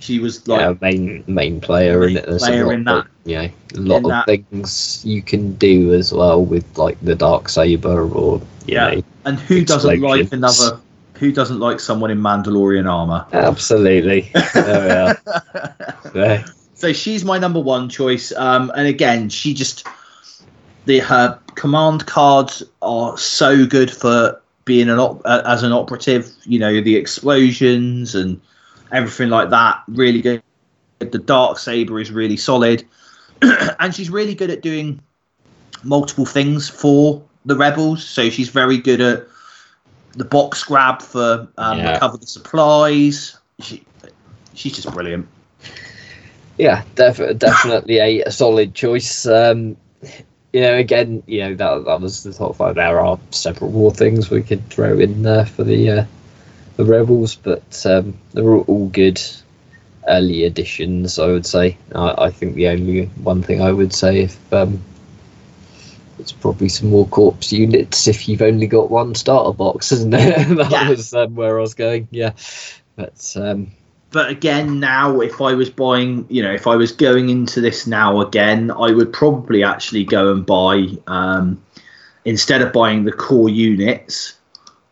B: She was like
A: yeah, main main player in it. There's
B: player
A: a lot
B: in that-
A: Of, know, a lot of
B: that.
A: things you can do as well with like the dark saber or
B: Yeah.
A: know,
B: And who doesn't like another? Who doesn't like someone in Mandalorian armor?
A: absolutely. there we are. There.
B: so she's my number one choice. Um, and again, she just the her command cards are so good for being an op- uh, as an operative. You know, the explosions and everything like that. Really good. The dark saber is really solid, and she's really good at doing multiple things for the rebels. So she's very good at the box grab for um,
A: Yeah.
B: recover the supplies. She, she's just brilliant.
A: Yeah, def- definitely a, a solid choice. Um, you know, again, you know that that was the top five. There are several more things we could throw in there for the uh, the rebels, but um, they're all, good early additions. I would say. I, I think the only one thing I would say if um, it's probably some more corpse units if you've only got one starter box, isn't it? that
B: Yeah.
A: was um, where I was going. Yeah, but um,
B: but again now if i was buying you know if i was going into this now again i would probably actually go and buy um, instead of buying the core units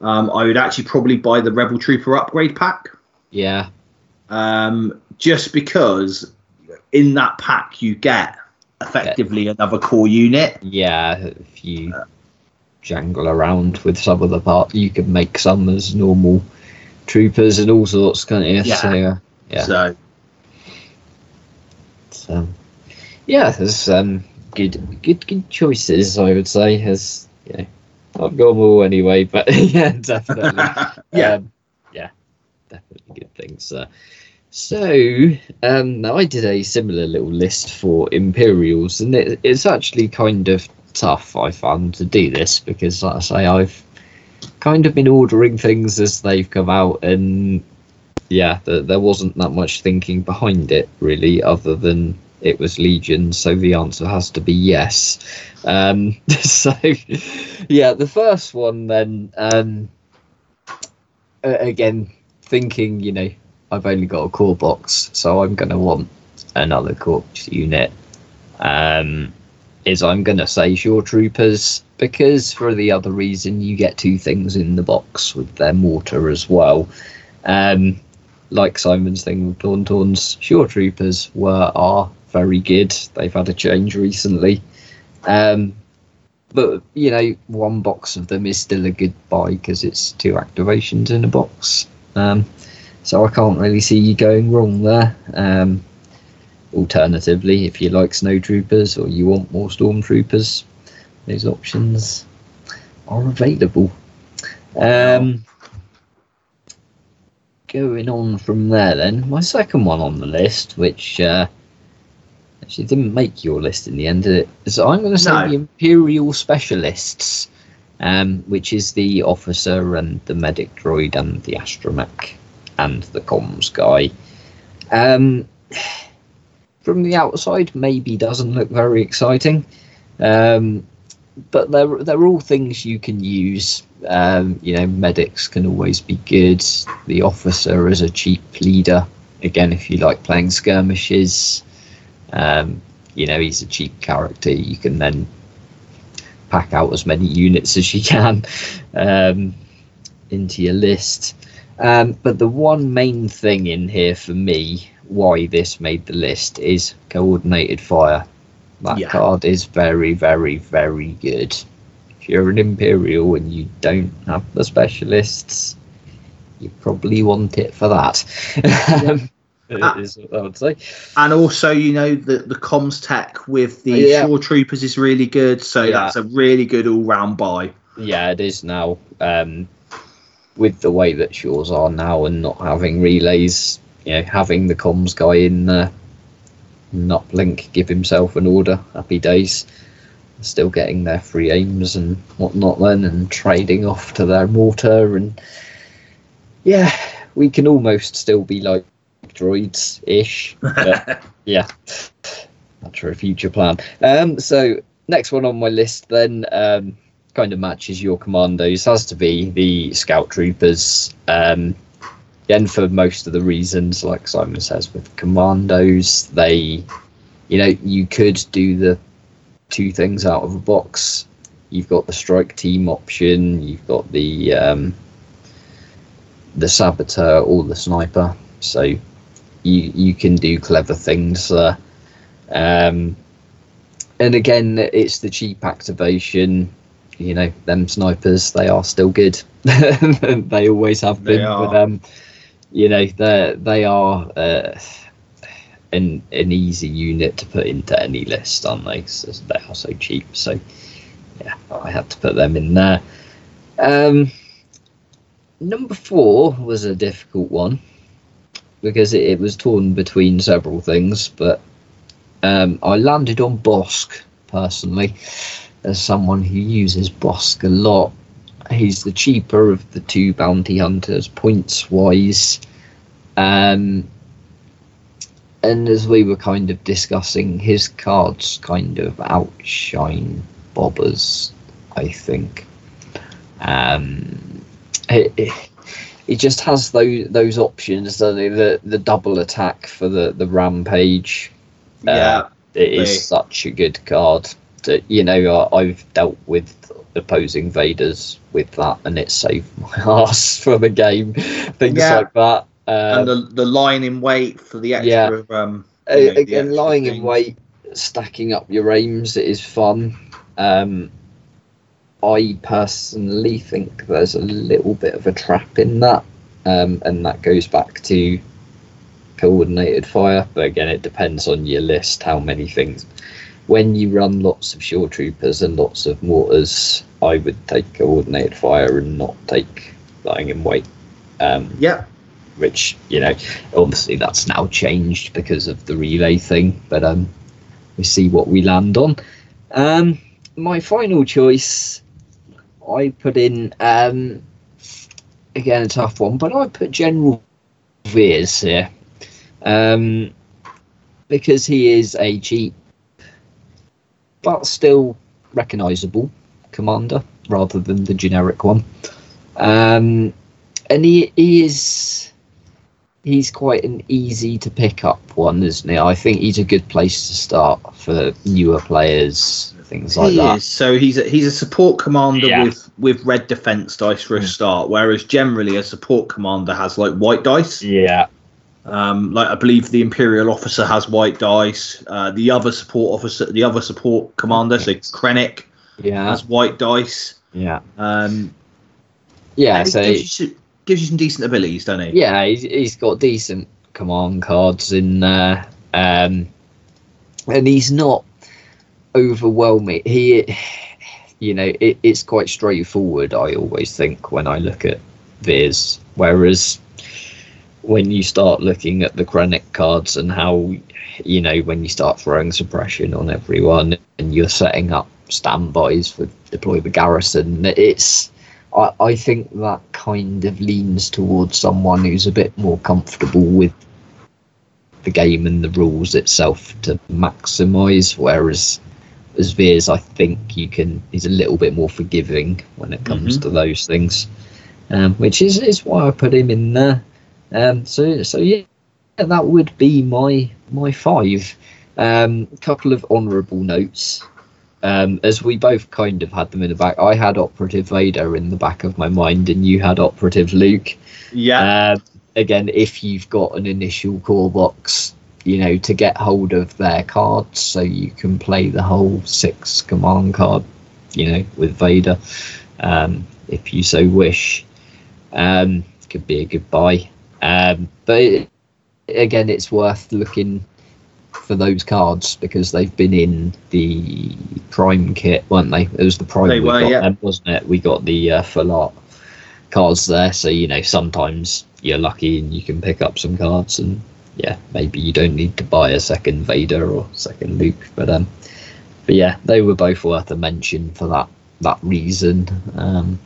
B: um, i would actually probably buy the rebel trooper upgrade pack
A: yeah,
B: um, just because in that pack you get effectively another core unit
A: yeah, if you jangle around with some of the parts, you can make some as normal troopers and all sorts, can't you?
B: Yeah.
A: So, uh, yeah.
B: so
A: So, yeah, there's um, good, good, good choices. I would say. As yeah, I've got them all anyway, but yeah, definitely.
B: yeah
A: Um, yeah, definitely good things. Uh, so, um, now I did a similar little list for Imperials, and it, it's actually kind of tough, I found, to do this because, like I say, I've kind of been ordering things as they've come out, and yeah, th- there wasn't that much thinking behind it, really, other than it was Legion, so the answer has to be yes. Um, so, yeah, the first one then. Um, again thinking you know i've only got a core box so i'm going to want another corpse unit. Um is i'm going to say shore troopers because for the other reason you get two things in the box with their mortar as well. Um like simon's thing with tauntauns shore troopers were are very good. They've had a change recently. Um but you know, one box of them is still a good buy because it's two activations in a box. Um, so I can't really see you going wrong there. Um, alternatively, if you like snow troopers or you want more stormtroopers, those options are available. Um, going on from there, then my second one on the list, which uh, Actually, didn't make your list in the end, did it? So I'm going to say
B: No.
A: the Imperial Specialists, um, which is the officer and the medic droid and the astromech and the comms guy. Um, from the outside, maybe doesn't look very exciting, um, but they're they're all things you can use. Um, you know, medics can always be good. The officer is a cheap leader. Again, if you like playing skirmishes, um, you know he's a cheap character. You can then pack out as many units as you can um, into your list. Um, but the one main thing in here for me, why this made the list, is coordinated fire. That
B: Yeah.
A: card is very, very, very good. If you're an Imperial and you don't have the specialists, you probably want it for that. Um,
B: Ah.
A: is what I would say.
B: And also, you know, the the comms tech with the
A: Yeah.
B: shore troopers is really good. So
A: Yeah.
B: that's a really good all round buy.
A: Yeah, it is now. Um, with the way that shores are now and not having relays, you know, having the comms guy in there, not blink, give himself an order. Happy days. Still getting their free aims and whatnot then, and trading off to their mortar and yeah, we can almost still be like droids ish. Yeah, that's for a future plan. Um, so next one on my list then um, kind of matches your commandos has to be the scout troopers. Um, again, for most of the reasons, like Simon says, with commandos, they, you know, you could do the two things out of a box. You've got the strike team option. You've got the um, the saboteur or the sniper. So you you can do clever things. Um, and again, it's the cheap activation. You know, them snipers, they are still good. they always have
B: They
A: been
B: are.
A: with them. You know, they they are uh, an an easy unit to put into any list, aren't they? So they are so cheap. So yeah, I had to put them in there. Um, number four was a difficult one because it, it was torn between several things, but um, I landed on Bossk personally as someone who uses Bossk a lot. He's the cheaper of the two bounty hunters, points wise. Um, and as we were kind of discussing, his cards kind of outshine Boba's, I think. Um, it, it, it just has those those options? The the double attack for the the rampage.
B: Yeah.
A: Uh, it is such a good card. You know, I, I've dealt with opposing Vaders with that, and it saved my ass for the game. Things
B: Yeah.
A: like that. Um,
B: and the the lying in wait for the extra
A: yeah.
B: um
A: uh,
B: you know,
A: again, lying in wait, stacking up your aims is fun. Um, I personally think there's a little bit of a trap in that, um, and that goes back to coordinated fire. But again, it depends on your list how many things. When you run lots of shore troopers and lots of mortars, I would take coordinated fire and not take lying in wait. Um,
B: Yeah.
A: which you know obviously that's now changed because of the relay thing but um we see what we land on um my final choice i put in um again a tough one but i put general veers here um because he is a cheap but still recognizable commander rather than the generic one um and he, he is he's quite an easy to pick up one, isn't he? I think he's a good place to start for newer players, things like
B: he
A: that.
B: is. So he's a, he's a support commander
A: Yeah.
B: with with red defense dice for a start, whereas generally a support commander has like white dice.
A: Yeah,
B: Um, like I believe the imperial officer has white dice. Uh, the other support officer, the other support commander, so Krennic
A: yeah,
B: has white dice.
A: yeah,
B: Um,
A: yeah. So
B: gives you, some- gives you some decent abilities, doesn't he?
A: yeah, he's, he's got decent command cards in there, um, and he's not overwhelming. He, you know, it, it's quite straightforward. I always think when I look at Veers, whereas when you start looking at the Krennic cards and how, you know, when you start throwing suppression on everyone and you're setting up standbys for deploy the garrison, it's. I, I think that kind of leans towards someone who's a bit more comfortable with the game and the rules itself to maximise, whereas as Veers, I think you can. He's a little bit more forgiving when it comes
B: Mhm.
A: to those things, um, which is is why I put him in there. Um, so so yeah, that would be my my five. Um, couple of honourable notes. Um, as we both kind of had them in the back, I had Operative Vader in the back of my mind, and you had Operative Luke.
B: Yeah.
A: Um, again, if you've got an initial core box, you know, to get hold of their cards so you can play the whole six command card, you know, with Vader, um, if you so wish. Um, could be a good buy. Um, but it, again, it's worth looking for those cards because they've been in the Prime kit, weren't they? It was the Prime
B: They
A: we
B: were,
A: got
B: yeah.
A: them, wasn't it? We got the uh, full art cards there, so you know sometimes you're lucky and you can pick up some cards, and yeah, maybe you don't need to buy a second Vader or second Luke, but um, but yeah, they were both worth a mention for that that reason. Um,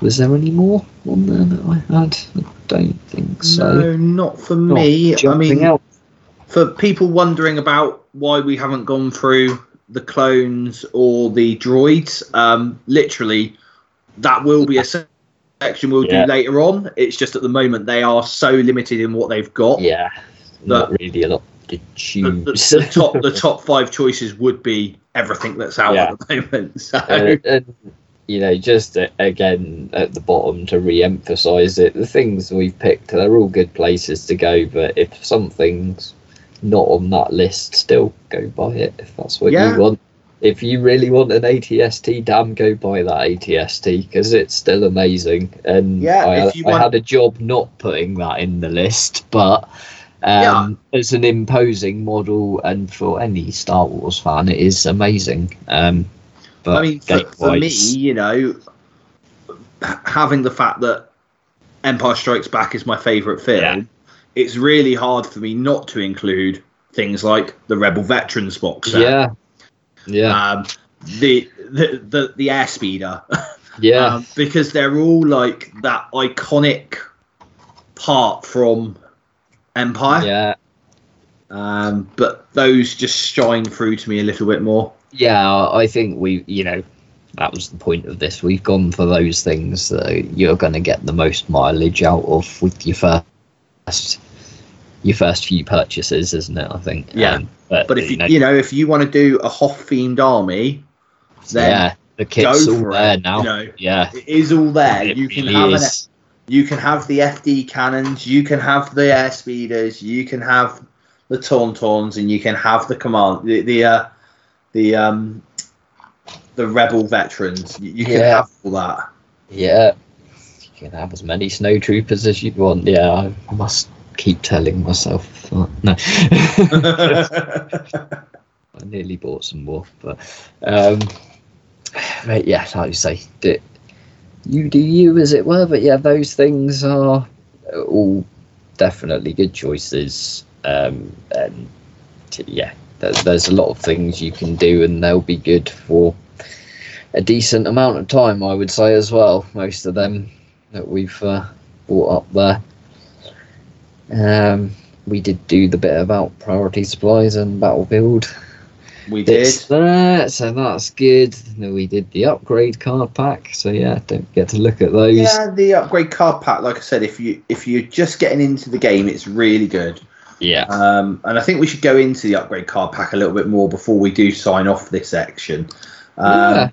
A: was there any more on there that I had? I don't think so.
B: no, not for
A: Not
B: me. I mean,
A: out.
B: for people wondering about why we haven't gone through the clones or the droids, um, literally, that will be a section we'll
A: Yeah.
B: do later on. It's just at the moment they are so limited in what they've got.
A: Yeah, not really a lot to
B: The,
A: choose.
B: the, the top the top five choices would be everything that's out
A: Yeah.
B: at the moment. So
A: and, and you know, just again at the bottom to re-emphasize it, the things we've picked, they're all good places to go. But if something's not on that list, still go buy it if that's what
B: Yeah.
A: you want. If you really want an ATST, damn, go buy that ATST because it's still amazing. And
B: Yeah,
A: I,
B: if you
A: I
B: want-
A: had a job not putting that in the list, but um, it's an imposing model, and for any Star Wars fan, it is amazing. Um, but
B: I mean, for, for me, you know, having the fact that Empire Strikes Back is my favourite film,
A: Yeah.
B: it's really hard for me not to include things like the Rebel Veterans box set,
A: yeah, yeah,
B: um, the, the the the Airspeeder,
A: yeah,
B: um, because they're all like that iconic part from Empire.
A: yeah,
B: Um, but those just shine through to me a little bit more.
A: Yeah. I think we, you know, that was the point of this. We've gone for those things that you're going to get the most mileage out of with your first, your first few purchases, isn't it? I think.
B: Yeah.
A: Um, but,
B: But if you,
A: know,
B: you know, if you want to do a Hoth themed army, then
A: yeah, the kit's all there
B: it.
A: now.
B: You know,
A: yeah,
B: it is all there.
A: It
B: you can
A: really
B: have an, you can have the FD cannons, you can have the air speeders, you can have the tauntauns, and you can have the command the the uh, the um the rebel veterans. You, you can
A: Yeah.
B: have all that.
A: Yeah, you can have as many snow troopers as you want. Yeah, I must keep telling myself that. No, I nearly bought some more, but um, but yeah, like you say, d- you do you as it were. But yeah, those things are all definitely good choices. Um, and yeah, there's, a lot of things you can do, and they'll be good for a decent amount of time, I would say as well. Most of them that we've uh, brought up there. Um, we did do the bit about priority supplies and battle build
B: we did.
A: there, so that's good. Then we did the upgrade card pack, so yeah, don't get to look at those.
B: Yeah, the upgrade card pack. Like I said, if you if you're just getting into the game, it's really good.
A: Yeah,
B: Um, and I think we should go into the upgrade card pack a little bit more before we do sign off this section. Um,
A: Yeah.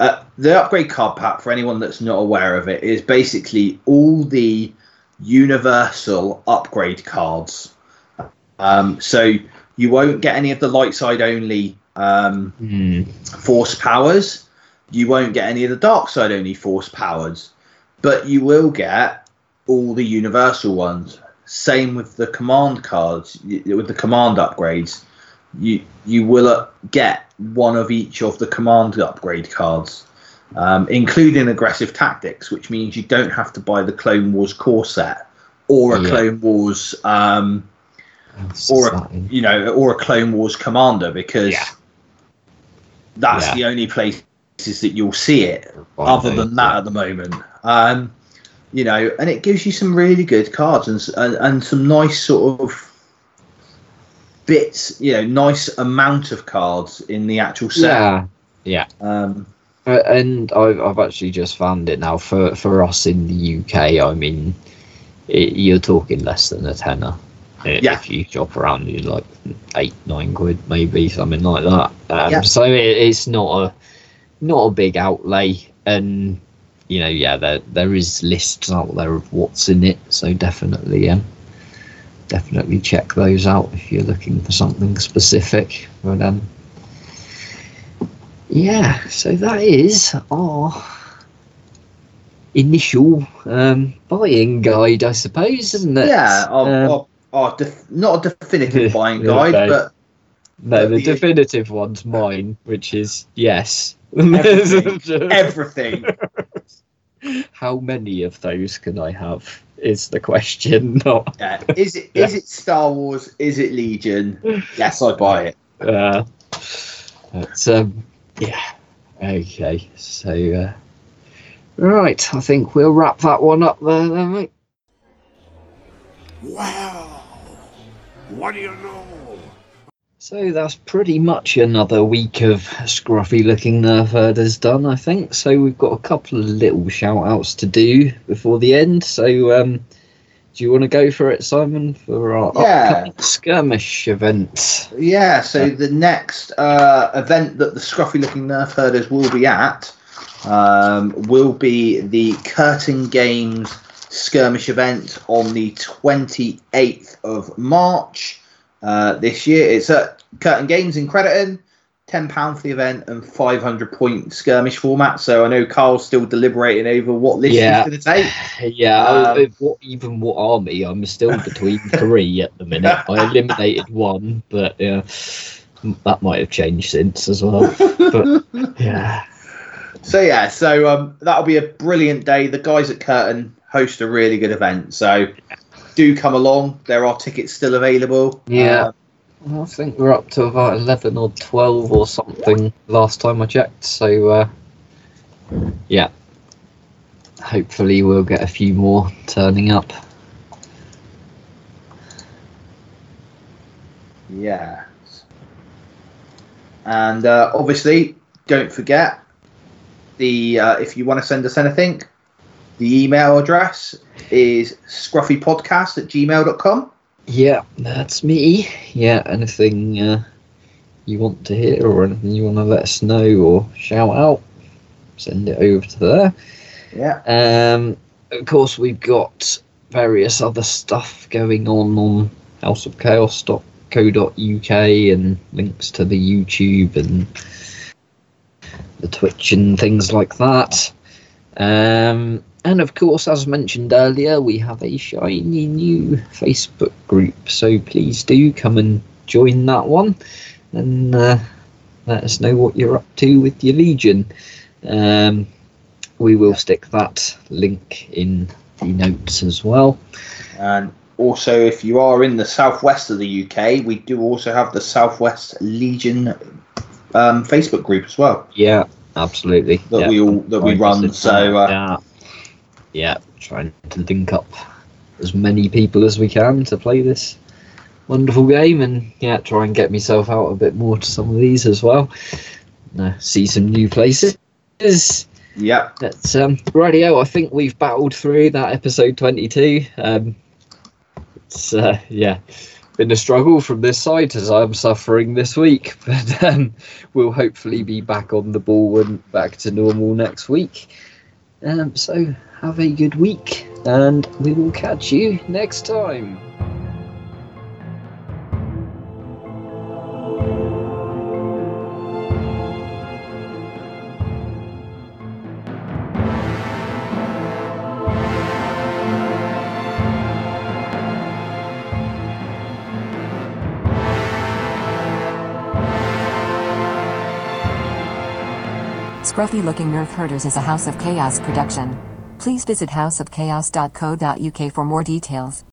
B: uh, the upgrade card pack, for anyone that's not aware of it, is basically all the universal upgrade cards. Um, so you won't get any of the light side only um,
A: Hmm.
B: force powers. You won't get any of the dark side only force powers, but you will get all the universal ones. Same with the command cards, y- with the command upgrades. You you will uh, get one of each of the command upgrade cards, um, including aggressive tactics, which means you don't have to buy the Clone Wars core set or a
A: Yeah.
B: Clone Wars, um, or a, you know, or a Clone Wars commander because
A: Yeah.
B: that's
A: Yeah.
B: the only places that you'll see it.
A: Right,
B: other
A: those,
B: than that at the moment. Um, you know, and it gives you some really good cards and, and and some nice sort of bits. You know, nice amount of cards in the actual set.
A: Yeah,
B: Um,
A: Uh, and I've, I've actually just found it now for for us in the UK. I mean, it, you're talking less than a tenner.
B: Yeah.
A: If you shop around, you like eight, nine quid, maybe something like that. Um,
B: Yeah.
A: So it, it's not a not a big outlay, and you know, yeah, there there is lists out there of what's in it. So definitely, um, definitely check those out if you're looking for something specific. But um, yeah, so that is our initial um, buying guide, I suppose, isn't it?
B: yeah, our,
A: Um,
B: our, our def- not a definitive buying guide, but
A: no, the
B: the-
A: definitive one's mine, which is yes.
B: Everything. everything.
A: How many of those can I have? Is the question. Not
B: Yeah. Is it is it Star Wars? Is it Legion? Yes, I buy it.
A: uh, but, um, yeah. Okay, so uh, right, I think we'll wrap that one up there, then, mate.
D: Wow! What do you know?
A: So that's pretty much another week of scruffy looking nerf herders done, I think. So we've got a couple of little shout outs to do before the end. So um, do you want to go for it, Simon, for our
B: Yeah.
A: upcoming skirmish event?
B: Yeah, so the next uh, event that the scruffy looking nerf herders will be at um, will be the Curtain Games skirmish event on the 28th of March uh, this year. It's at Curtain Games in Crediton. £10 for the event and 500 point skirmish format. So I know Carl's still deliberating over what list
A: Yeah.
B: he's going to take.
A: Yeah,
B: Um,
A: I- what, even what army? I'm still between three at the minute. I eliminated one, but yeah, that might have changed since as well. But yeah,
B: So yeah, so um, that'll be a brilliant day. The guys at Curtain host a really good event, so do come along. There are tickets still available.
A: Yeah.
B: Uh,
A: I think we're up to about 11 or 12 or something last time I checked. So, uh, yeah. Hopefully, we'll get a few more turning up.
B: yeah. And uh, obviously, don't forget the uh, if you want to send us anything, the email address is scruffypodcast at gmail.com.
A: Yeah, that's me. Yeah, anything uh, you want to hear or anything you want to let us know or shout out, send it over to there.
B: Yeah.
A: Um, of course, we've got various other stuff going on on houseofchaos.co.uk and links to the YouTube and the Twitch and things like that. Um, and of course, as mentioned earlier, we have a shiny new Facebook group. So please do come and join that one and uh, let us know what you're up to with your Legion. Um, we will stick that link in the notes as well.
B: And also, if you are in the southwest of the UK, we do also have the Southwest Legion um, Facebook group as well.
A: Yeah, absolutely.
B: That
A: yeah.
B: we all that we run. So uh,
A: yeah, trying to link up as many people as we can to play this wonderful game, and yeah, try and get myself out a bit more to some of these as well. Uh, see some new places.
B: yeah,
A: That's um, radio. I think we've battled through that episode 22. Um, it's uh, yeah, been a struggle from this side as I'm suffering this week, but um, we'll hopefully be back on the ball and back to normal next week. Um, so have a good week, and we will catch you next time.
E: Scruffy Looking Nerf Herders is a House of Chaos production. Please visit houseofchaos.co.uk for more details.